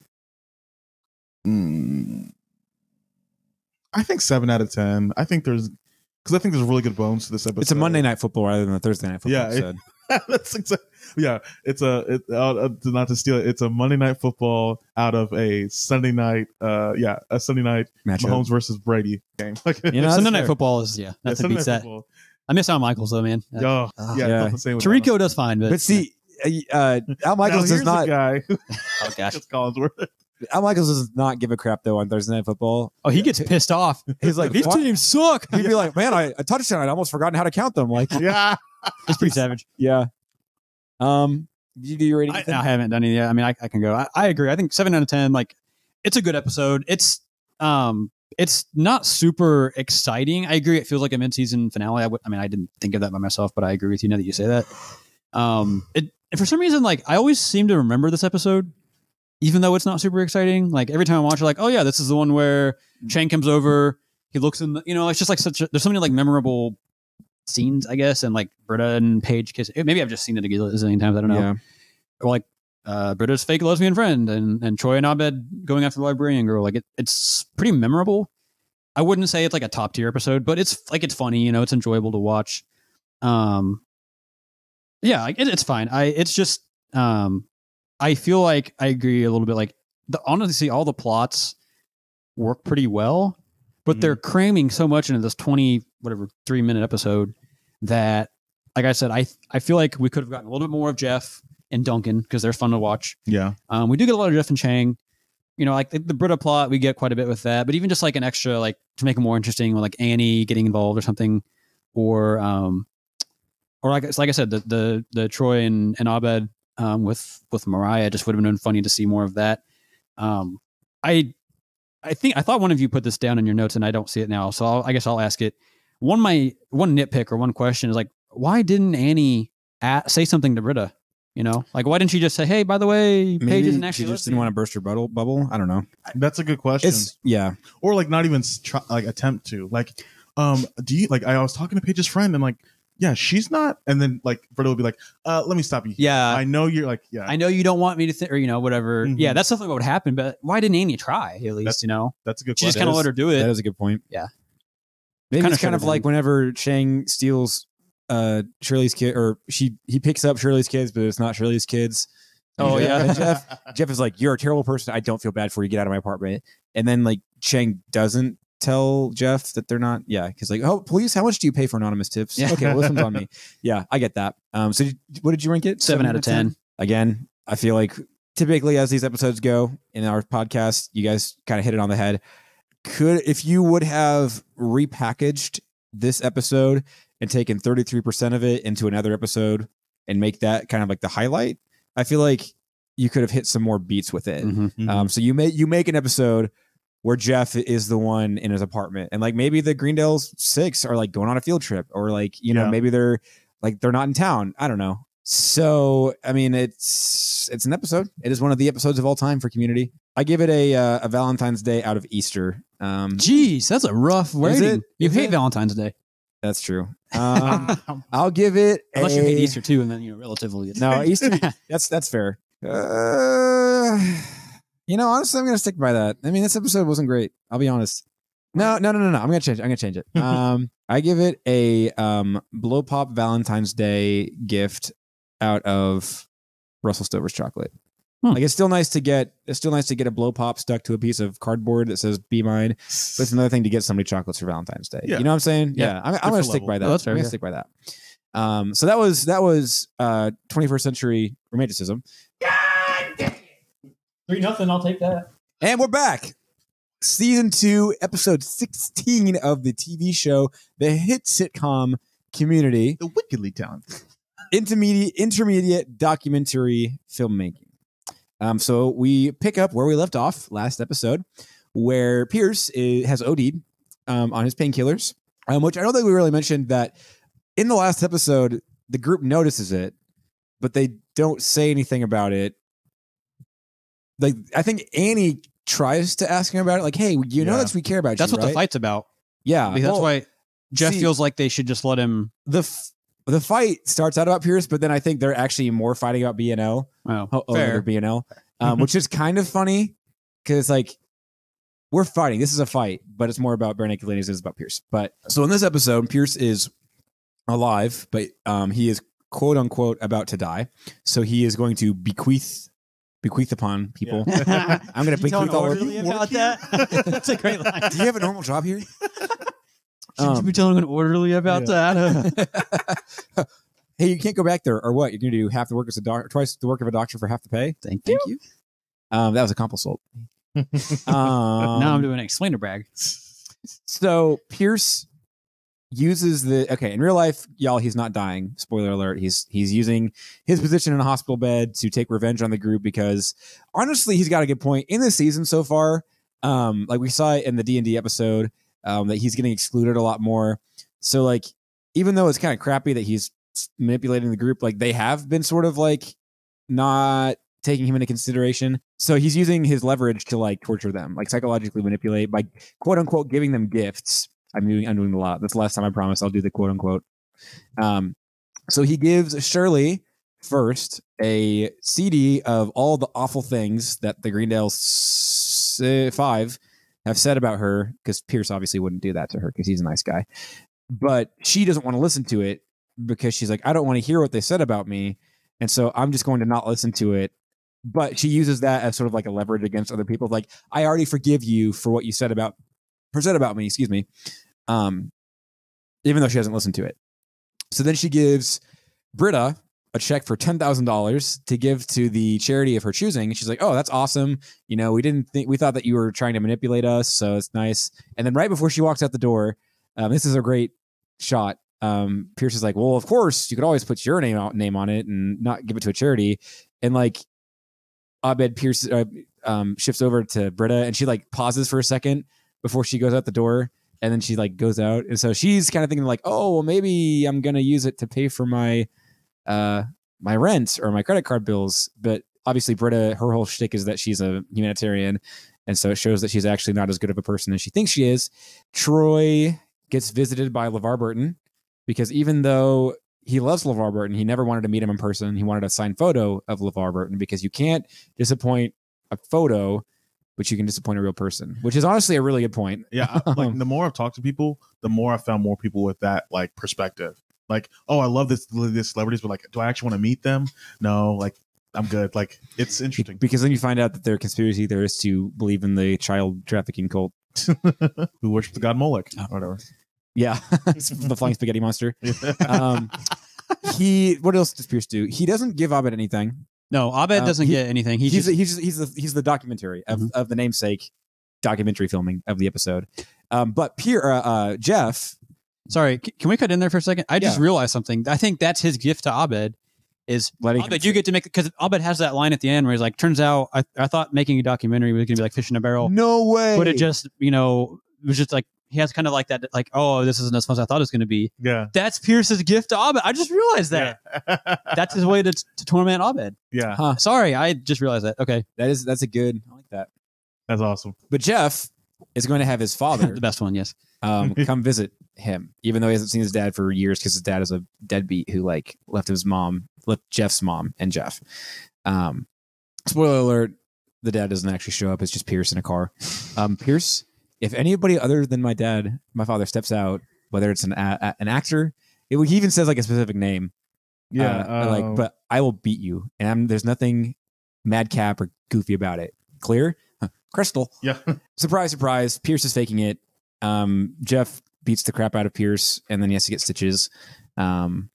Mm, I think seven out of ten. I think there's because I think there's really good bones to this episode. It's a Monday night football rather than a Thursday night football Yeah, it- episode. That's exactly. Yeah, it's a it, uh, not to steal it. It's a Monday night football out of a Sunday night. Uh, yeah, a Sunday night Matchup. Mahomes versus Brady game. Like, You know, that's Sunday night football is yeah, yeah, that's a Sunday beats night that. football. I miss Al Michaels though, man. Uh, Oh, Ah. yeah, Yeah. The same with Tirico does fine, but, But see, uh, Al Michaels now, does here's not. a guy. oh gosh, It's Collinsworth. Al Michaels does not give a crap though on Thursday night football. oh he gets pissed off. He's like, These "What?" teams suck. he'd be like, "Man, I a touchdown. I'd almost forgotten how to count them." Like, yeah, It's pretty savage. yeah. Um, did you do your rating? I, Ethan? I haven't done it yet. I mean, I, I can go. I, I agree. I think seven out of ten. Like, it's a good episode. It's um, it's not super exciting. I agree. It feels like a mid-season finale. I would- I mean, I didn't think of that by myself, but I agree with you now that you say that. Um, it for some reason, like I always seem to remember this episode, even though it's not super exciting. Like every time I watch it, like, oh yeah, this is the one where Chang comes over. He looks in the, you know, it's just like such. A, there's so many like memorable scenes, I guess, and like Britta and Paige kiss. Maybe I've just seen it a zillion times. I don't know Yeah. or like uh, Britta's fake lesbian friend and and Troy and Abed going after the librarian girl. Like it, it's pretty memorable. I wouldn't say it's like a top tier episode, but it's like it's funny. You know, it's enjoyable to watch. Um, yeah, it, it's fine. I it's just um, I feel like I agree a little bit. Like the honestly, all the plots work pretty well, but they're cramming so much into this twenty whatever three minute episode that, like I said, I I feel like we could have gotten a little bit more of Jeff and Duncan because they're fun to watch. yeah. Um, we do get a lot of Jeff and Chang. You know, like the, the Britta plot, we get quite a bit with that. But even just like an extra, like to make it more interesting, with like Annie getting involved or something, or um, or like it's like I said, the the the Troy and, and Abed um, with with Mariah just would have been funny to see more of that. Um, I I think I thought one of you put this down in your notes, and I don't see it now. So I'll, I guess I'll ask it. One my one nitpick or one question is like, why didn't Annie at, say something to Britta? You know, like why didn't she just say, "Hey, by the way, Paige isn't she actually just didn't want to burst her bubble. Bubble. I don't know. That's a good question. It's yeah. or like not even try, like attempt to like um do you like I was talking to Paige's friend and like yeah she's not and then like Britta will be like uh let me stop you Yeah, I know you're like yeah I know you don't want me to think, or you know, whatever. Mhm. Yeah, that's something that would happen. But why didn't Annie try at least? That's- you know, that's a good she just kind of let her do it. That is a good point. Yeah. Maybe Kinda it's kind should've of like been. whenever Chang steals uh Shirley's kid or she he picks up Shirley's kids, but it's not Shirley's kids. Oh, yeah. Jeff Jeff is like, You're a terrible person. I don't feel bad for you. Get out of my apartment. And then like Chang doesn't tell Jeff that they're not yeah, because like, oh police, how much do you pay for anonymous tips? Yeah. Okay, well this one's on me. Yeah, I get that. Um so did, what did you rank it? Seven out of 10. Again, I feel like typically as these episodes go in our podcast, you guys kind of hit it on the head. Could if you would have repackaged this episode and taken 33% of it into another episode and make that kind of like the highlight, I feel like you could have hit some more beats with it. Mhm. Mhm. Um, so you make you make an episode where Jeff is the one in his apartment, and like maybe the Greendales six are like going on a field trip, or like you know Yeah. maybe they're like they're not in town. I don't know. So I mean, it's it's an episode. It is one of the episodes of all time for Community. I give it a uh, a Valentine's Day out of Easter. Um, Jeez, that's a rough rating. You Is hate it? Valentine's Day, that's true. Um, I'll give it unless you hate Easter too, and then you know relatively. No, Easter. That's that's fair. Uh, you know, honestly, I'm gonna stick by that. I mean, this episode wasn't great. I'll be honest. No, no, no, no, no. I'm gonna change. It. I'm gonna change it. Um, I give it a um blow pop Valentine's Day gift out of Russell Stover's chocolate. Hmm. Like it's still nice to get. It's still nice to get a blow pop stuck to a piece of cardboard that says "Be mine." But it's another thing to get somebody chocolates for Valentine's Day. Yeah. You know what I'm saying? Yeah. Yeah. I'm, I'm gonna stick level. by that. Oh, that's fair, I'm gonna yeah. stick by that. Um, so that was that was uh 21st century romanticism. Three nothing. I'll take that. And we're back. Season two, episode 16 of the TV show, the hit sitcom Community. the wickedly talented intermediate intermediate documentary filmmaking. Um, so we pick up where we left off last episode, where Pierce is, has OD'd um, on his painkillers, um, which I don't think we really mentioned that in the last episode the group notices it, but they don't say anything about it. Like I think Annie tries to ask him about it, like, "Hey, you know Yeah. that we care about That's you, what the fight's about. Yeah, Because that's well, why Jeff see- feels like they should just let him. the f- the fight starts out about Pierce, but then I think they're actually more fighting about BNL. Oh, Oh, fair. BNL, um, which is kind of funny because it's like we're fighting. This is a fight, but it's more about Barenaked Ladies than it's about Pierce. But so in this episode, Pierce is alive, but um, he is quote unquote about to die. So he is going to bequeath bequeath upon people. Yeah. I'm going to Did you tell an bequeath all of you. about that? That's a great line. Do you have a normal job here? Should you Um, be telling an orderly about that? hey, you can't go back there, or what? You're going to do half the work as a doctor, twice the work of a doctor for half the pay. Thank Thank you. Um, that was a compulsult. Um, now I'm doing an explainer brag. So Pierce uses the okay in real life, y'all. He's not dying. Spoiler alert. He's he's using his position in a hospital bed to take revenge on the group because honestly, he's got a good point in this season so far. Um, like we saw it in the D and D episode, um, that he's getting excluded a lot more. So like, even though it's kind of crappy that he's manipulating the group, like they have been sort of like not taking him into consideration. So he's using his leverage to like torture them, like psychologically manipulate by quote unquote giving them gifts. I'm doing I'm doing a lot. That's the last time I promise I'll do the quote unquote. Um, so he gives Shirley first a CD of all the awful things that the Greendale s- Five have said about her, because Pierce obviously wouldn't do that to her because he's a nice guy. But she doesn't want to listen to it because she's like, I don't want to hear what they said about me, and so I'm just going to not listen to it. But she uses that as sort of like a leverage against other people. Like, I already forgive you for what you said about or said about me, excuse me. Um, even though she hasn't listened to it. So then she gives Britta a check for ten thousand dollars to give to the charity of her choosing. She's like, "Oh, that's awesome. You know, we didn't think we thought that you were trying to manipulate us, so it's nice." And then right before she walks out the door, um, this is a great shot. Um, Pierce is like, "Well, of course, you could always put your name out, name on it and not give it to a charity." And like, Abed Pierce uh, um, shifts over to Britta, and she like pauses for a second before she goes out the door and then she like goes out and so she's kind of thinking like oh well maybe i'm gonna use it to pay for my uh my rent or my credit card bills. But obviously britta her whole shtick is that she's a humanitarian and so it shows that she's actually not as good of a person as she thinks she is. Troy gets visited by levar burton because even though he loves levar burton he never wanted to meet him in person. He wanted a signed photo of levar burton because you can't disappoint a photo but you can disappoint a real person which is honestly a really good point Yeah, like the more I've talked to people, the more I found more people with that like perspective. Like, oh, I love this this celebrities, but like, do I actually want to meet them? No, like, I'm good. Like, it's interesting. because then you find out that they're conspiracy theorists to believe in the child trafficking cult. Who worship the god Moloch? Oh. or whatever. Yeah, the flying spaghetti monster. Um, he. What else does Pierce do? He doesn't give Abed anything. No, Abed Uh, doesn't he- get anything. He He's just, the, he's he's the he's the documentary of, Mhm. of the namesake documentary filming of the episode. Um, but Pierre, uh, uh, Jeff, sorry. c- Can we cut in there for a second? I just Yeah. realized something. I think that's his gift to Abed. Is letting Abed, you get to make because Abed has that line at the end where he's like, "Turns out I, I thought making a documentary was going to be like fish in a barrel, no way. but it just you know it was just like he has kind of like that like oh this isn't as fun as I thought it was going to be." Yeah. That's Pierce's gift to Abed. I just realized that. Yeah. That's his way to, to torment Abed. yeah. Huh. Sorry, I just realized that. Okay, that is that's a good. I like that. That's awesome. But Jeff is going to have his father the best one. Yes. um, come visit him, even though he hasn't seen his dad for years because his dad is a deadbeat who like left his mom, left Jeff's mom and Jeff. Um, spoiler alert: the dad doesn't actually show up. It's just Pierce in a car. Um, Pierce, if anybody other than my dad, my father steps out, whether it's an a, a- an actor, it, he even says like a specific name. Yeah. uh, um, like, but I will beat you, and I'm, there's nothing madcap or goofy about it. Clear, Huh. Crystal yeah. surprise, surprise, Pierce is faking it. Um, Jeff beats the crap out of Pierce, and then he has to get stitches. Um,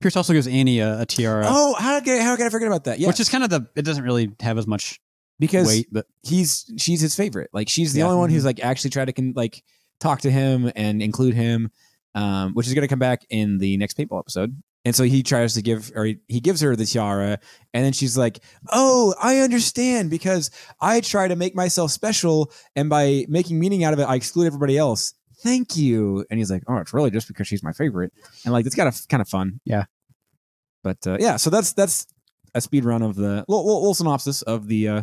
Pierce also gives Annie a, a tiara, oh, how did I, how did I forget about that? Yeah, which is kind of the. It doesn't really have as much because weight, but he's she's his favorite. Like she's the Yeah. only one Mm-hmm. who's like actually tried to con- like talk to him and include him, um, which is going to come back in the next paintball episode. And so he tries to give, or he, he gives her the tiara, and then she's like, "Oh, I understand because I try to make myself special, and by making meaning out of it, I exclude everybody else. Thank you." And he's like, "Oh, it's really just because she's my favorite," and like it's kind of kind of fun. Yeah. But uh, yeah, so that's that's a speed run of the little, little, little synopsis of the uh,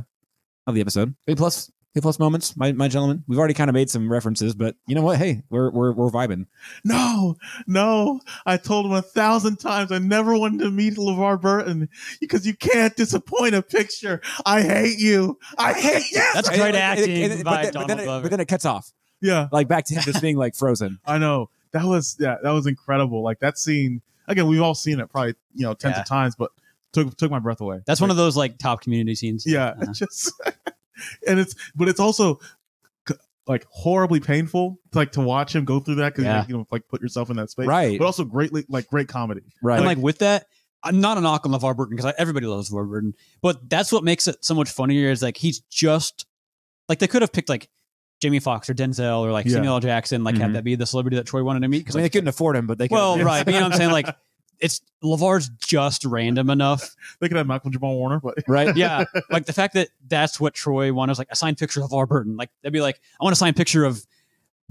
of the episode. A plus, A plus moments, my my gentlemen. We've already kind of made some references, but you know what? Hey, we're we're we're vibing. No, no. I told him a thousand times I never wanted to meet LeVar Burton because you can't disappoint a picture. I hate you. I hate you. That's great and- acting and- and- by but, then, but, then it, Glover. but then it cuts off, yeah, like back to him just being like frozen. I know. That was yeah, that was incredible. Like that scene. Again, we've all seen it probably you know tens Yeah. of times, but took took my breath away. That's one of those like top community scenes. yeah Uh-huh. just and it's but it's also like horribly painful like to watch him go through that because Yeah. you know like put yourself in that space Right. but also greatly like great comedy Right. And like with that, I'm not a knock on LeVar Burton because everybody loves LeVar Burton, but that's what makes it so much funnier. Is like he's just like they could have picked like Jamie Foxx or Denzel or like Yeah. Samuel L. Jackson, like Mhm. have that be the celebrity that Troy wanted to meet. I Because mean, they couldn't afford him, but they could. well, right, but you know what I'm saying? Like it's LeVar's just random enough. they could have Malcolm Jamal Warner but right. Yeah, like the fact that that's what Troy wanted was like a signed picture of LeVar Burton. Like that'd be like I want a signed picture of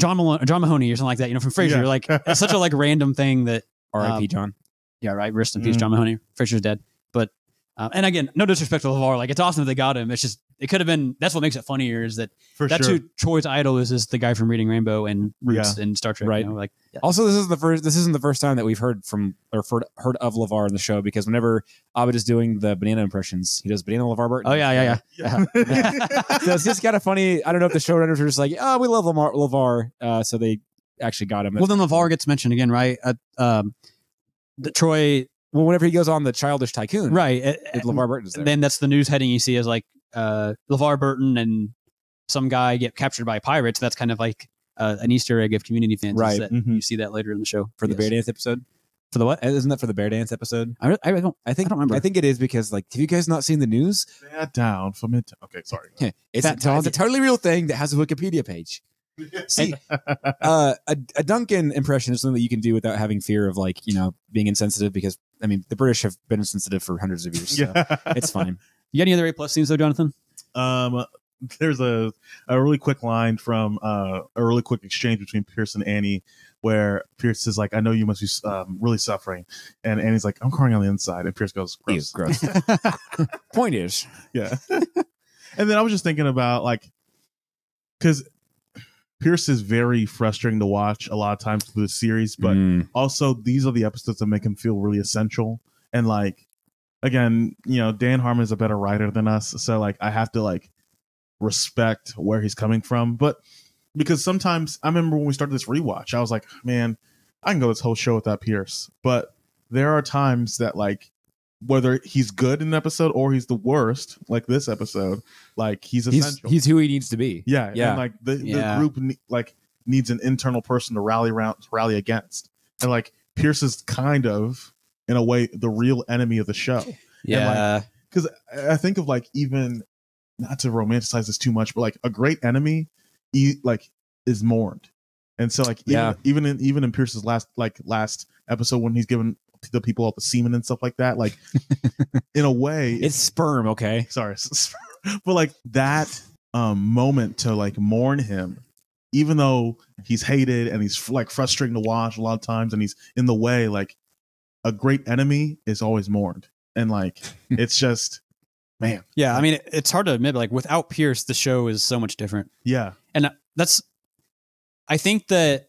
John Malone, John Mahoney or something like that. You know, from Frasier. Yeah. Like it's such a like random thing that R.I.P. Um, John. Yeah, right. Rest in peace, Mm. John Mahoney. Frasier's dead. But um, and again, no disrespect to LeVar. Like it's awesome that they got him. It's just it could have been. That's what makes it funnier is that for that's sure who Troy's idol is. Is the guy from Reading Rainbow and Roots and Star Trek. Right. You know, like Also, this is the first. This isn't the first time that we've heard from or heard, heard of Levar in the show because whenever Abed is doing the banana impressions, he does banana Levar Burton. oh yeah, yeah, yeah. yeah. so it's just kind of funny. I don't know if the showrunners are just like, oh, we love Lamar Levar, uh, so they actually got him. Well, then LeVar gets mentioned again, right? Uh, um, the Troy, well, whenever he goes on the Childish Tycoon, right? with Levar Burton's there. then that's the news heading you see is like uh, LeVar Burton and some guy get captured by pirates. That's kind of like uh, an Easter egg of community fans. Right. That Mhm. You see that later in the show for the Bear Dance episode. For the what? Uh, Isn't that for the Bear Dance episode? I, I don't. I think I don't remember. I think it is because like, have you guys not seen the news? Bad down from it okay sorry It's, Fat a, it's a totally real thing that has a Wikipedia page. See, uh, a, a Duncan impression is something that you can do without having fear of like you know being insensitive because I mean the British have been insensitive for hundreds of years. So yeah it's fine. You got any other A plus scenes though, Jonathan? um there's a a really quick line from uh a really quick exchange between Pierce and Annie where Pierce is like I know you must be um, really suffering and Annie's like I'm crying on the inside and Pierce goes Ew, gross gross. Point is, Yeah. and then I was just thinking about like, because Pierce is very frustrating to watch a lot of times through the series, but Mm, also these are the episodes that make him feel really essential. And like, again, you know, Dan Harmon is a better writer than us, so like I have to like respect where he's coming from. But because sometimes I remember when we started this rewatch, I was like, man, I can go this whole show without Pierce. But there are times that like whether he's good in an episode or he's the worst, like this episode, like he's he's essential. he's who he needs to be. yeah, yeah. And like the, Yeah. the group ne- like needs an internal person to rally around, to rally against, and like Pierce is kind of in a way the real enemy of the show Yeah. because I think of like even not to romanticize this too much, but like a great enemy, e- like is mourned, and so like even, Yeah. even in even in Pierce's last like last episode when he's given the people all the semen and stuff like that, like in a way, It's sperm, okay? sorry, but like that um moment to like mourn him, even though he's hated and he's like frustrating to watch a lot of times, and he's in the way, like a great enemy is always mourned, and like it's just man. yeah. I mean, it's hard to admit, but like without Pierce, the show is so much different. Yeah. and that's i think that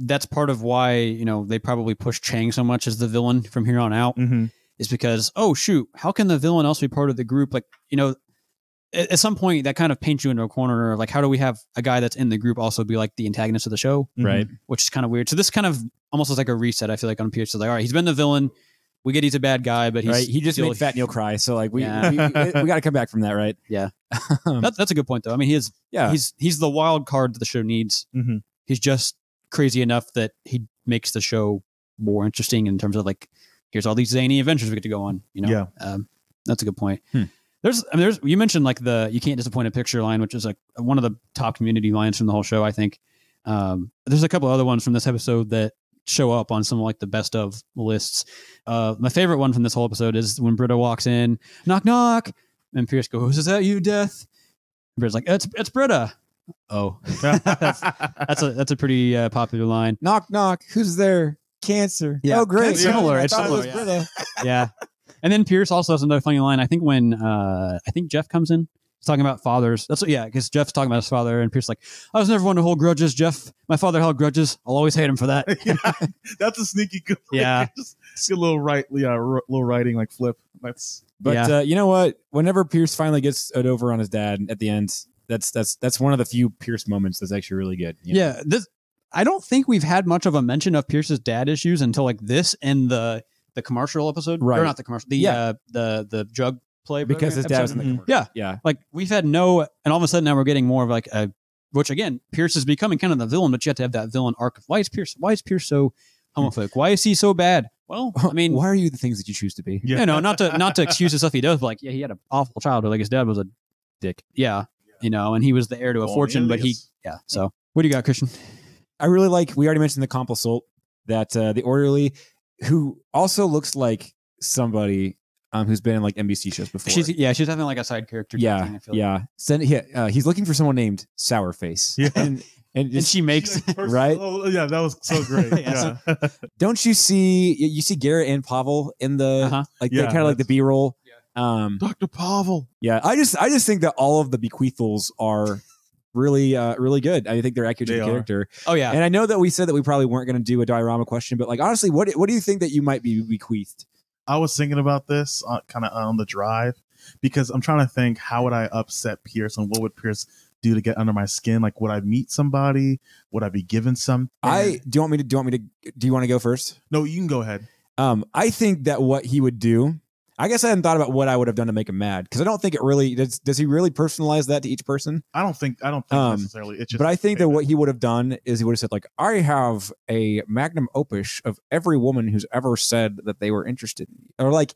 that's part of why you know they probably push chang so much as the villain from here on out Mm-hmm. is because oh shoot how can the villain also be part of the group like you know at, some point that kind of paints you into a corner of like how do we have a guy that's in the group also be like the antagonist of the show Right. which is kind of weird so this kind of almost was like a reset i feel like on pierce like all right he's been the villain we get he's a bad guy but he's right. He just still- made Fat Neil cry, so like we Yeah. we, we, got to come back from that, right? Yeah. Um, that, that's a good point though i mean he is yeah. he's he's the wild card that the show needs. Mhm. He's just crazy enough that he makes the show more interesting in terms of like, here's all these zany adventures we get to go on. You know, Yeah. um, that's a good point. Hmm. There's, I mean, there's you mentioned like the you can't disappoint a picture line, which is like one of the top community lines from the whole show. I think um, there's a couple other ones from this episode that show up on some like the best of lists. Uh, my favorite one from this whole episode is when Britta walks in, knock knock, and Pierce goes, "Is that you, Death?" And Britta's like, "It's it's Britta." Oh, that's, that's a that's a pretty uh, popular line. knock knock. Who's there? Cancer. Yeah. Oh, great. It's similar, it's it similar, was yeah. Britta. yeah. And then Pierce also has another funny line. I think when uh I think Jeff comes in, he's talking about fathers. That's what yeah, because Jeff's talking about his father, and Pierce is like, I was never one to hold grudges. Jeff, my father held grudges. I'll always hate him for that. yeah, that's a sneaky good. Yeah. just just a little right, yeah, r- little writing like flip. That's But Yeah. uh, you know what? Whenever Pierce finally gets it over on his dad at the end, that's that's that's one of the few Pierce moments that's actually really good. you know? Yeah, this I don't think we've had much of a mention of Pierce's dad issues until like this and the the commercial episode, Right. Or not the commercial, the Yeah. uh, the the drug play because his dad was in the commercial. Yeah. yeah. like we've had no, and all of a sudden now we're getting more of like a, which again, Pierce is becoming kind of the villain, but you have to have that villain arc. of Why is Pierce? Why is Pierce so homophobic? Why is he so bad? Well, I mean, why are you the things that you choose to be? yeah. you know, not to not to excuse the stuff he does, but like, yeah, he had an awful childhood. Like his dad was a dick. Yeah, you know, and he was the heir to a fortune, but he, yeah. So, what do you got, Christian? I really like. We already mentioned the compulsult that uh, the orderly, who also looks like somebody um, who's been in like NBC shows before. She's yeah, she's having like a side character. yeah, thing, I feel like. yeah. Send, yeah uh, he's looking for someone named Sourface. Yeah. and and, and she makes She, like, first- right? Oh, yeah, that was so great. Yeah, yeah. don't you see you you see Garrett and Pavel in the Uh-huh. like Yeah, kind of like the B roll. Um, Dr. Pavel. yeah, I just I just think that all of the bequeathals are really uh really good. I think they're accurate to the character. Oh yeah, And I know that we said that we probably weren't going to do a diorama question, but like honestly, what what do you think that you might be bequeathed? I was thinking about this uh, kind of on the drive because I'm trying to think how would I upset Pierce and what would Pierce do to get under my skin? Like, would I meet somebody? Would I be given some I do you want me to do you want me to do you want to go first? no, you can go ahead. Um, I think that what he would do. I guess I hadn't thought about what I would have done to make him mad because I don't think it really does. Does he really personalize that to each person? I don't think I don't think Um, necessarily. It's just but I think that what he would have done is he would have said like, "I have a magnum opus of every woman who's ever said that they were interested in me," or like,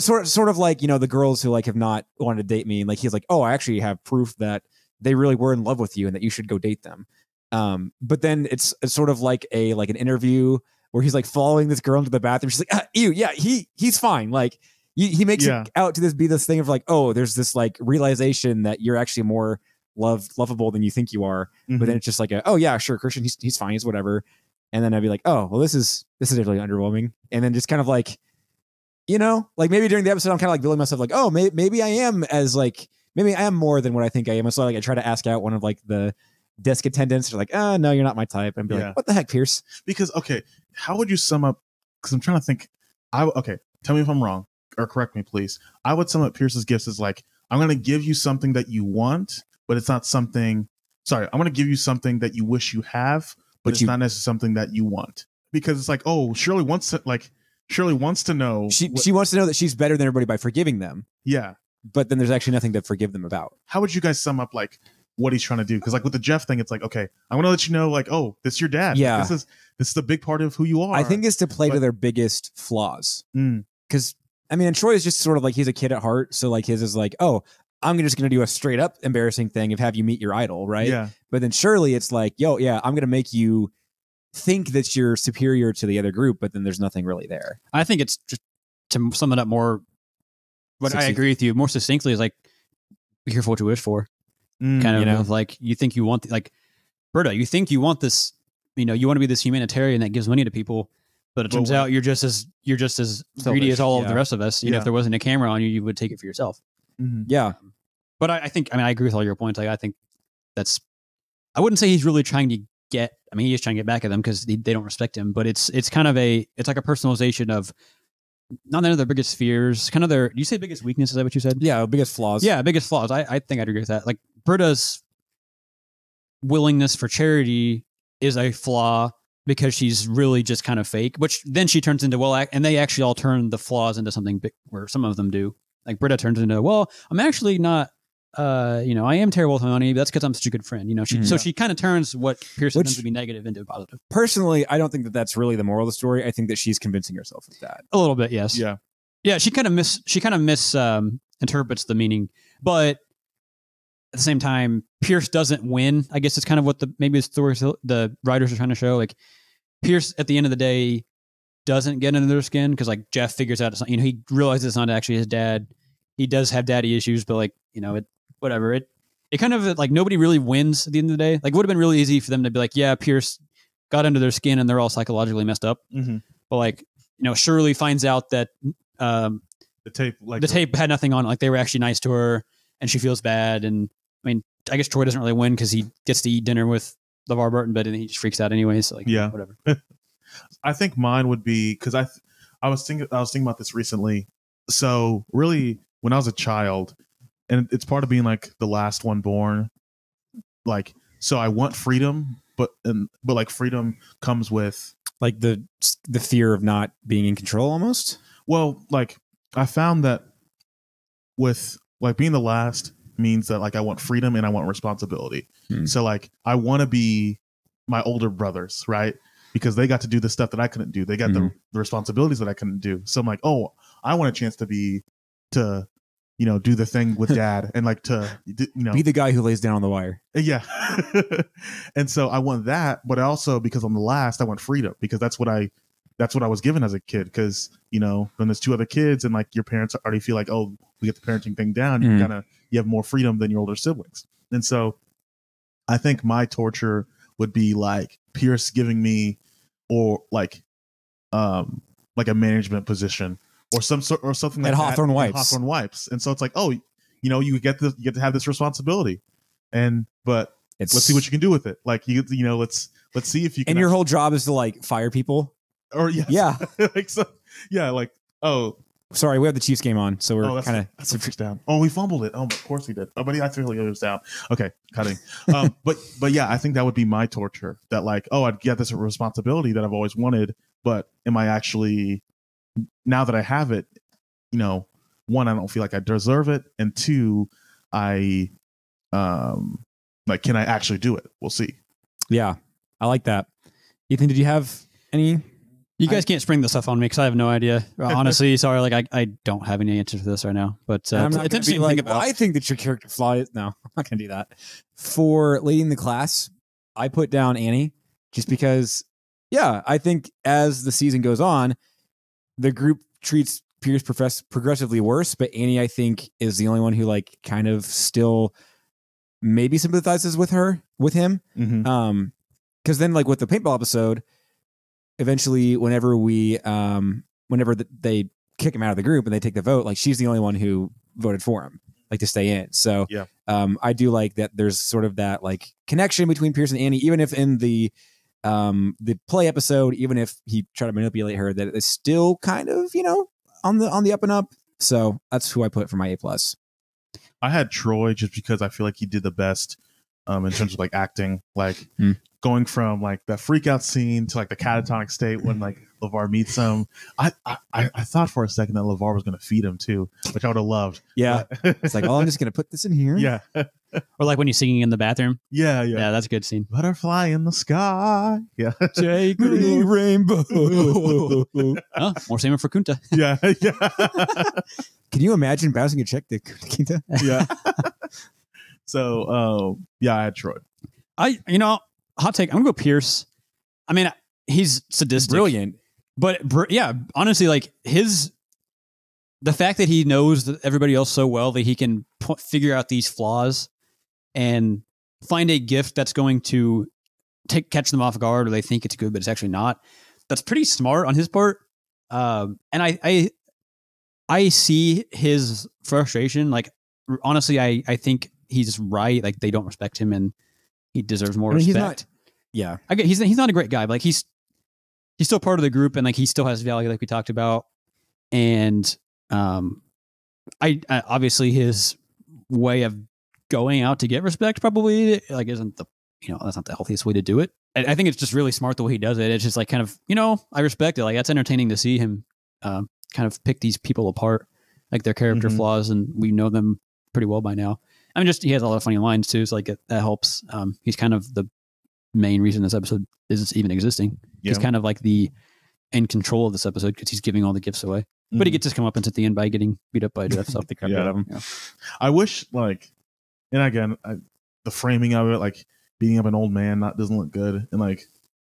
sort sort of like you know the girls who like have not wanted to date me, and like he's like, "Oh, I actually have proof that they really were in love with you and that you should go date them." Um, but then it's, it's sort of like a like an interview where he's like following this girl into the bathroom. She's like, ah, "Ew, yeah, he he's fine." Like he, he makes Yeah. it out to this be this thing of like, "Oh, there's this like realization that you're actually more." Loved, lovable than you think you are, Mhm. but then it's just like, a, oh yeah, sure, Christian, he's he's fine, he's whatever. And then I'd be like, oh well, this is this is really underwhelming. And then just kind of like, you know, like maybe during the episode, I'm kind of like building myself like, oh, may- maybe I am as like maybe I am more than what I think I am. And so like I try to ask out one of like the desk attendants. They're like, ah, no, you're not my type. And be Yeah. like, what the heck, Pierce? because okay, how would you sum up? Because I'm trying to think. I okay, tell me if I'm wrong or correct me, please. I would sum up Pierce's gifts as like I'm going to give you something that you want, but it's not something. Sorry, I'm going to give you something that you wish you have, but, But it's you- not necessarily something that you want. Because it's like, oh, Shirley wants to like Shirley wants to know. She what- she wants to know that she's better than everybody by forgiving them, yeah. but then there's actually nothing to forgive them about. How would you guys sum up like what he's trying to do? Because like with the Jeff thing, it's like, okay, I want to let you know, like, oh, this is your dad. Yeah. this is this is the big part of who you are. I think it's to play to their biggest flaws. Mm. because I mean, and Troy is just sort of like he's a kid at heart. So like his is like, oh, I'm just gonna do a straight up embarrassing thing of have you meet your idol, right? Yeah, But then surely it's like, yo, yeah, I'm gonna make you think that you're superior to the other group, but then there's nothing really there. I think it's just to sum it up more. What I agree with you more succinctly is like, be careful what you wish for. Mm. kind of you know? of like you think you want like Berta, you think you want this, you know, you want to be this humanitarian that gives money to people, but it turns what- out you're just as you're just as greedy Selfish, as all of the rest of us. You know, if there wasn't a camera on you, you would take it for yourself. Mhm. Yeah, But I, I think I mean I agree with all your points. Like I think that's I wouldn't say he's really trying to get. I mean, he is trying to get back at them because they, they don't respect him. But it's it's kind of a it's like a personalization of not their their biggest fears, kind of their. Do you say biggest weakness? Is that what you said? yeah, biggest flaws. Yeah, biggest flaws. I, I think I'd agree with that. Like Britta's willingness for charity is a flaw because she's really just kind of fake, which then she turns into well, and they actually all turn the flaws into something big, where some of them do. Like Britta turns into well, I'm actually not. Uh, you know, I am terrible with my money. But that's because I'm such a good friend. You know, she Mhm. so she kind of turns what Pearson Which- tends to be negative into positive. Personally, I don't think that that's really the moral of the story. I think that she's convincing herself of that. A little bit, yes. Yeah. Yeah, she kind of miss she kind of miss um, interprets the meaning, but at the same time, Pierce doesn't win. I guess it's kind of what the maybe the story the writers are trying to show. Like Pierce at the end of the day doesn't get under their skin because like Jeff figures out it's not, you know he realizes it's not actually his dad. He does have daddy issues, but like you know it whatever it it kind of like nobody really wins at the end of the day. Like it would have been really easy for them to be like, yeah, Pierce got under their skin and they're all psychologically messed up. Mm-hmm. But like you know Shirley finds out that um, The tape, like the tape had nothing on it. Like they were actually nice to her, and she feels bad. And I mean, I guess Troy doesn't really win because he gets to eat dinner with LeVar Burton, but then he just freaks out anyway. So like, Yeah. whatever. I think mine would be because I, th- I was thinking, I was thinking about this recently. So really, when I was a child, and it's part of being like the last one born, like so I want freedom, but and but like freedom comes with Like the the fear of not being in control, almost. well, like I found that with like being the last means that like I want freedom and I want responsibility. Hmm. So like I want to be my older brothers, right? Because they got to do the stuff that I couldn't do. They got the, Mhm. the responsibilities that I couldn't do. So I'm like, oh, I want a chance to be to you know do the thing with dad and like to you know Be the guy who lays down on the wire. yeah. and so I want that, but also because I'm the last, I want freedom because that's what I that's what I was given as a kid. Because you know, when there's two other kids and like your parents already feel like, oh, we get the parenting thing down, you Mhm. You have more freedom than your older siblings. And so, I think my torture would be like Pierce giving me, or like, um, like a management position or some sort or something At like that Hawthorne at Wipes. Hawthorne Wipes. And so it's like, oh, you know, you get the you get to have this responsibility, and but It's let's see what you can do with it. Like you, you know, let's let's see if you can. And your whole job is to like fire people. or yes. Yeah. like so, yeah, like oh, Sorry, we have the Chiefs game on, so we're oh, kind of that's a down. Oh, we fumbled it. Oh, of course we did. Oh, but feel like it down. Okay, cutting. Um, but but yeah, I think that would be my torture. That like, oh, I'd get this responsibility that I've always wanted, but am I actually now that I have it? You know, one, I don't feel like I deserve it, and two, I um like, can I actually do it? We'll see. yeah. I like that. Ethan, did you have any? You guys can't spring this stuff on me because I have no idea. Uh, Honestly, sorry, like I, I don't have any answers for this right now. But uh, I'm it's, not it's interesting like, think about. well, I think that your character flaw is no, I'm not gonna do that. For leading the class, I put down Annie just because yeah, I think as the season goes on, the group treats Pierce profess- progressively worse, but Annie I think is the only one who like kind of still maybe sympathizes with her with him. Mm-hmm. Um, because then like with the paintball episode, eventually whenever we um whenever th- they kick him out of the group and they take the vote, like she's the only one who voted for him, like to stay in. So Yeah. um, I do like that. There's sort of that like connection between Pierce and Annie, even if in the um the play episode, even if he tried to manipulate her, that it's still kind of you know on the on the up and up. So that's who I put for my A plus. I had Troy just because I feel like he did the best um in terms of like acting, like Hmm. Going from like that freak out scene to like the catatonic state when like LeVar meets him. I I, I I thought for a second that LeVar was gonna feed him too, which I would have loved. Yeah, But- it's like oh, I'm just gonna put this in here. yeah. or like when you're singing in the bathroom. Yeah, Yeah, yeah. that's a good scene. Butterfly in the sky. Yeah. Jake rainbow. oh, more salmon for Kunta. yeah. Yeah. Can you imagine bouncing a check to Kunta? yeah. so um yeah, I had Troy. I, you know, hot take. I'm gonna go Pierce. I mean, he's sadistic, Brilliant. but br- yeah, honestly, like his the fact that he knows that everybody else so well that he can p- figure out these flaws and find a gift that's going to take catch them off guard, or they think it's good, but it's actually not. That's pretty smart on his part. Um, and I, I, I see his frustration. Like honestly, I, I think he's right. Like they don't respect him, and he deserves more I mean, he's respect. not- Yeah. I get he's he's not a great guy, but like he's he's still part of the group and like he still has value, like we talked about. And um, I, I obviously his way of going out to get respect probably like isn't the you know that's not the healthiest way to do it. I, I think it's just really smart the way he does it. It's just like kind of you know I respect it. Like that's entertaining to see him uh, kind of pick these people apart, like their character Mhm. flaws, and we know them pretty well by now. I mean, just he has a lot of funny lines too, so like it, that helps. Um, he's kind of the main reason this episode is even existing. He's kind of like the in control of this episode because he's giving all the gifts away. But he Mhm. gets his comeuppance at the end by getting beat up by Jeff. So the crap Yeah. out of him. Yeah. I wish like, and again, I, the framing of it, like beating up an old man, not doesn't look good, and like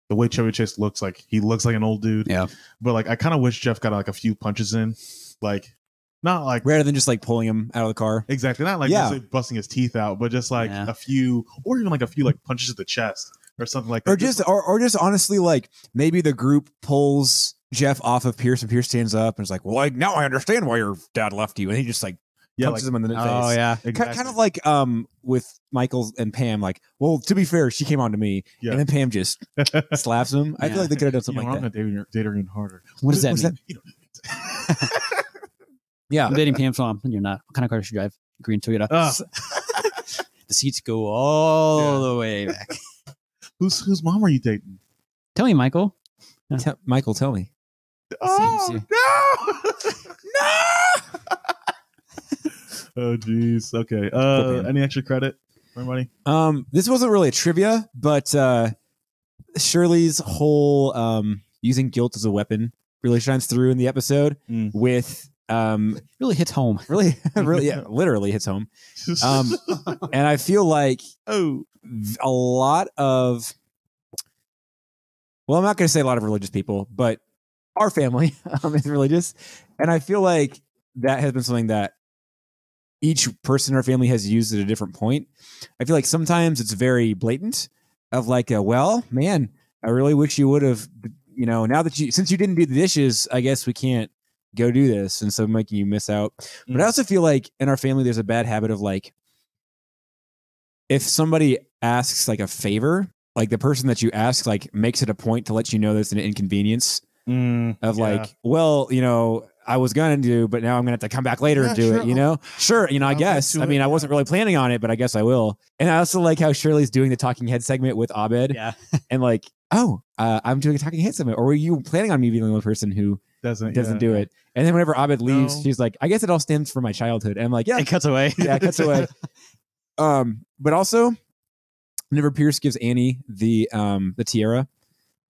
the way Chevy Chase looks like he looks like an old dude. Yeah. But like I kind of wish Jeff got like a few punches in, like not like rather than just like pulling him out of the car. exactly not like Yeah. necessarily busting his teeth out, but just like Yeah. a few or even like a few like punches to the chest or something like that. or just or, or just honestly like maybe the group pulls Jeff off of Pierce and Pierce stands up and is like, "Well, like now I understand why your dad left you," and he just like yeah, like punches him in the face. Oh yeah. Exactly. Kind of like um with Michael and Pam, like, well, to be fair, she came on to me, Yeah. and then Pam just slaps him. I feel like they could have done You something know, I'm gonna that. date her, even harder. What does that What's mean? You know, Yeah, I'm dating Pam Swamp, and you're not. What kind of car does she drive? Green Toyota. Ah. the seats go all Yeah. the way back. Who's, whose mom are you dating? Tell me, Michael. Te- Michael, tell me. Oh Seems no! no! oh jeez. Okay. Uh, any extra credit for anybody? Um, this wasn't really a trivia, but uh, Shirley's whole um using guilt as a weapon really shines through in the episode Mm. with um Really hits home. really really yeah literally hits home. Um and i feel like oh, a lot of well i'm not going to say a lot of religious people but our family um, is religious. And i feel like that has been something that each person in our family has used at a different point. I feel like sometimes it's very blatant of like a, well man i really wish you would have you know now that you since you didn't do the dishes i guess we can't go do this and so making you miss out but i Mm. also feel like in our family there's a bad habit of like if somebody asks like a favor like the person that you ask like makes it a point to let you know there's an inconvenience Mm, of yeah. like well you know i was gonna do but now i'm gonna have to come back later and do sure, it you know sure you know i get guess i it, mean i wasn't really planning on it but i guess i will and i also like how shirley's doing the talking head segment with abed Yeah. and like oh uh, i'm doing a talking head segment or were you planning on me being the only person who doesn't doesn't yeah. do it and then whenever abed leaves No. she's like i guess it all stems from my childhood and i'm like yeah It cuts away. yeah, it cuts away. Um, but also, whenever Pierce gives Annie the um the tiara,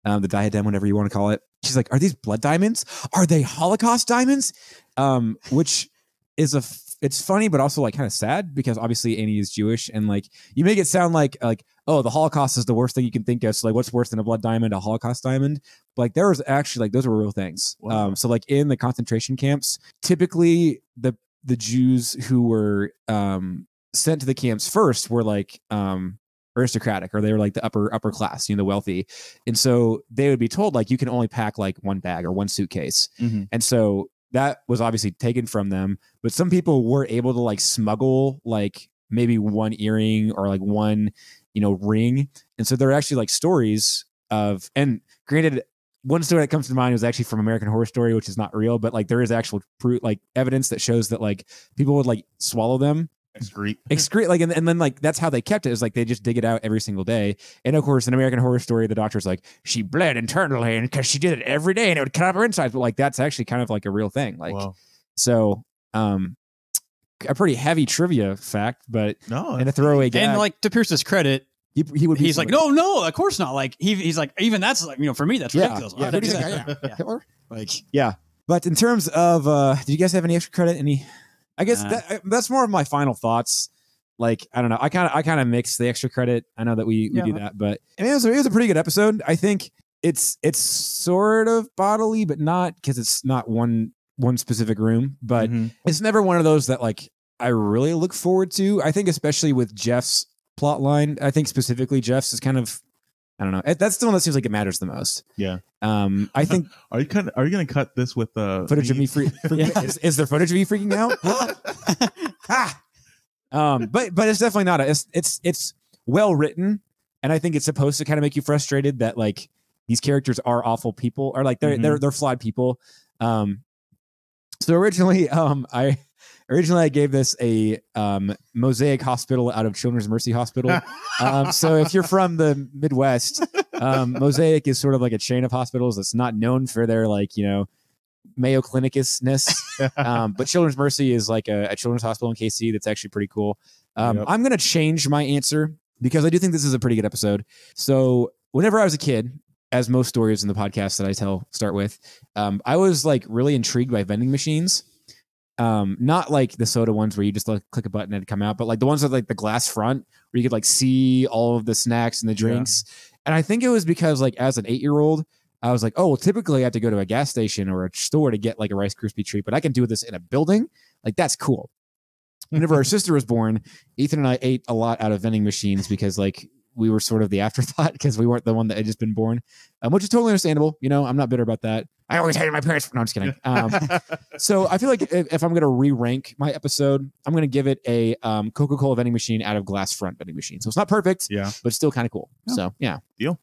um, the diadem, whatever you want to call it, she's like, "Are these blood diamonds? Are they Holocaust diamonds?" Um, which is a f- it's funny, but also like kind of sad because obviously Annie is Jewish, and like you make it sound like like oh the Holocaust is the worst thing you can think of. So like, what's worse than a blood diamond? A Holocaust diamond? But, like there was actually like those were real things. Wow. Um, so like in the concentration camps, typically the the Jews who were um sent to the camps first were like um aristocratic or they were like the upper upper class you know the wealthy and so they would be told like you can only pack like one bag or one suitcase Mhm. and so that was obviously taken from them but some people were able to like smuggle like maybe one earring or like one you know ring and so there are actually like stories of and granted one story that comes to mind was actually from American Horror Story, which is not real, but like there is actual proof, like evidence that shows that like people would like swallow them Excrete. excrete like and, and then like that's how they kept it is like they just dig it out every single day and of course in american horror story the doctor's like she bled internally and because she did it every day and it would cut up her insides but like that's actually kind of like a real thing like Wow. so um a pretty heavy trivia fact but No, and a throwaway gag And like to Pierce's credit, he, he would be he's like, no, no, of course not. Like he, he's like, even that's like, you know, for me, that's Yeah, ridiculous. yeah, Why who do would you I think do I that? Yeah. Hitler? Like, yeah but in terms of uh do you guys have any extra credit any i guess Nah. that, that's more of my final thoughts like i don't know i kind of i kind of mix the extra credit i know that we, we Yeah. do that but I mean, it was, it was a pretty good episode i think it's it's sort of bodily but not because it's not one one specific room but Mhm. it's never one of those that like i really look forward to i think especially with jeff's plot line i think specifically jeff's is kind of i don't know that's the one that seems like it matters the most Yeah. um i think Are you kind of, are you gonna cut this with uh footage of me free, freaking is, is there footage of you freaking out ah! um but but it's definitely not a, it's it's it's well written and i think it's supposed to kind of make you frustrated that like these characters are awful people or like they're Mhm. they're they're flawed people um so originally um i originally i gave this a um mosaic hospital out of children's mercy hospital um, so if you're from the Midwest, um, Mosaic is sort of like a chain of hospitals that's not known for their like you know Mayo Clinicusness, um, but Children's Mercy is like a, a children's hospital in KC that's actually pretty cool. Um, Yep. I'm gonna change my answer because I do think this is a pretty good episode. So whenever I was a kid, as most stories in the podcast that I tell start with, um, I was like really intrigued by vending machines. Um, not like the soda ones where you just like click a button and it come out, but like the ones with like the glass front where you could like see all of the snacks and the drinks. And I think it was because like as an eight year old, I was like, oh, well, typically I have to go to a gas station or a store to get like a Rice Krispie treat, but I can do this in a building. Like that's cool. Whenever our sister was born, Ethan and I ate a lot out of vending machines because like we were sort of the afterthought because we weren't the one that had just been born, um, which is totally understandable. You know, I'm not bitter about that. I always hated my parents. No, I'm just kidding. Um, so I feel like if, if I'm going to re-rank my episode, I'm going to give it a um, Coca-Cola vending machine out of glass front vending machine. So it's not perfect, yeah. but still kind of cool. Yeah. So yeah, deal.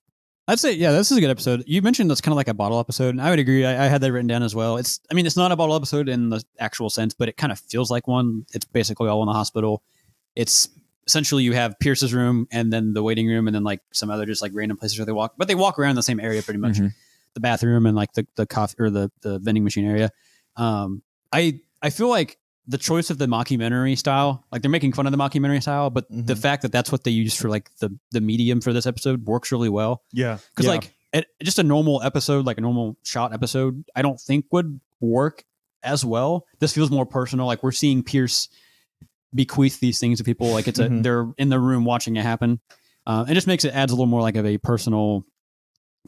I'd say, yeah, this is a good episode. You mentioned it's kind of like a bottle episode, and I would agree. I, I had that written down as well. It's, I mean, it's not a bottle episode in the actual sense, but it kind of feels like one. It's basically all in the hospital. It's essentially you have Pierce's room and then the waiting room, and then like some other just like random places where they walk, but they walk around the same area pretty much. Mhm. The bathroom and like the the coffee or the the vending machine area. Um, I I feel like the choice of the mockumentary style, like they're making fun of the mockumentary style, but the Mhm. fact that that's what they used for like the the medium for this episode works really well Yeah. because Yeah. like it, just a normal episode like a normal shot episode i don't think would work as well this feels more personal like we're seeing pierce bequeath these things to people like it's a Mhm. they're in the room watching it happen uh, it just makes it adds a little more like of a personal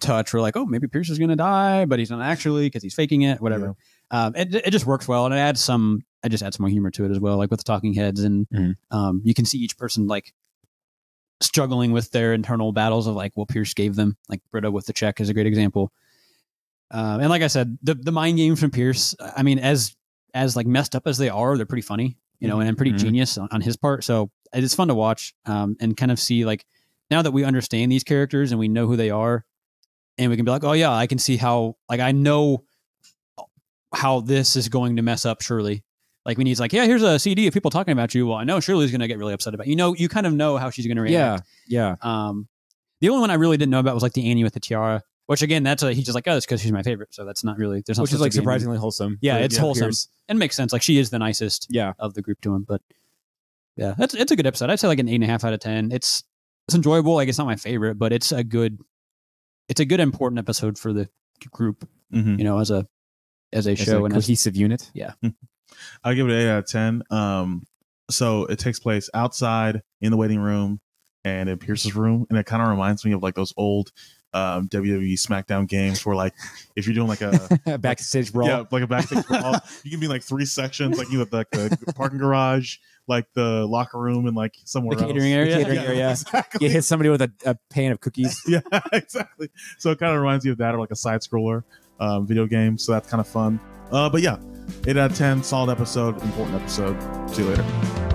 touch where like oh maybe pierce is gonna die but he's not actually because he's faking it whatever um, it, it just works well and it adds some I just add some more humor to it as well like with the talking heads and Mhm. um, you can see each person like struggling with their internal battles of like what Pierce gave them. Like Britta with the check is a great example. Um, and like I said, the the mind games from Pierce, I mean, as as like messed up as they are, they're pretty funny, you know, and, I'm pretty Mhm. genius on, on his part. So it's fun to watch um, and kind of see like now that we understand these characters and we know who they are, and we can be like, oh yeah, I can see how like I know how this is going to mess up Shirley. Like when he's like, yeah, here's a CD of people talking about you. Well, I know Shirley's going to get really upset about you. You know, you kind of know how she's going to react. yeah, yeah. Um, the only one I really didn't know about was like the Annie with the tiara, which again, that's a, he's just like, oh, it's because she's my favorite. So that's not really, there's not Which is like be any- surprisingly wholesome. Yeah, for- it's yeah, wholesome Pierce. and makes sense. Like she is the nicest Yeah, of the group to him, but yeah, that's, it's a good episode. I'd say like an eight and a half out of 10. It's, it's enjoyable. Like it's not my favorite, but it's a good, it's a good important episode for the group, hmm you know, as a, as a As show a and as, cohesive unit. Yeah. I give it an eight out of ten. Um, so it takes place outside in the waiting room and in Pierce's room, and it kind of reminds me of like those old um, WWE SmackDown games where like if you're doing like a Backstage brawl. yeah like a backstage brawl, you can be in, like three sections, like you have like the parking garage, like the locker room, and like somewhere The catering else. area? The catering area. exactly. You hit somebody with a, a pan of cookies. yeah, exactly. So it kind of reminds you of that, or like a side scroller um, video game. So that's kind of fun. Uh, but yeah, eight out of ten, solid episode, important episode. See you later.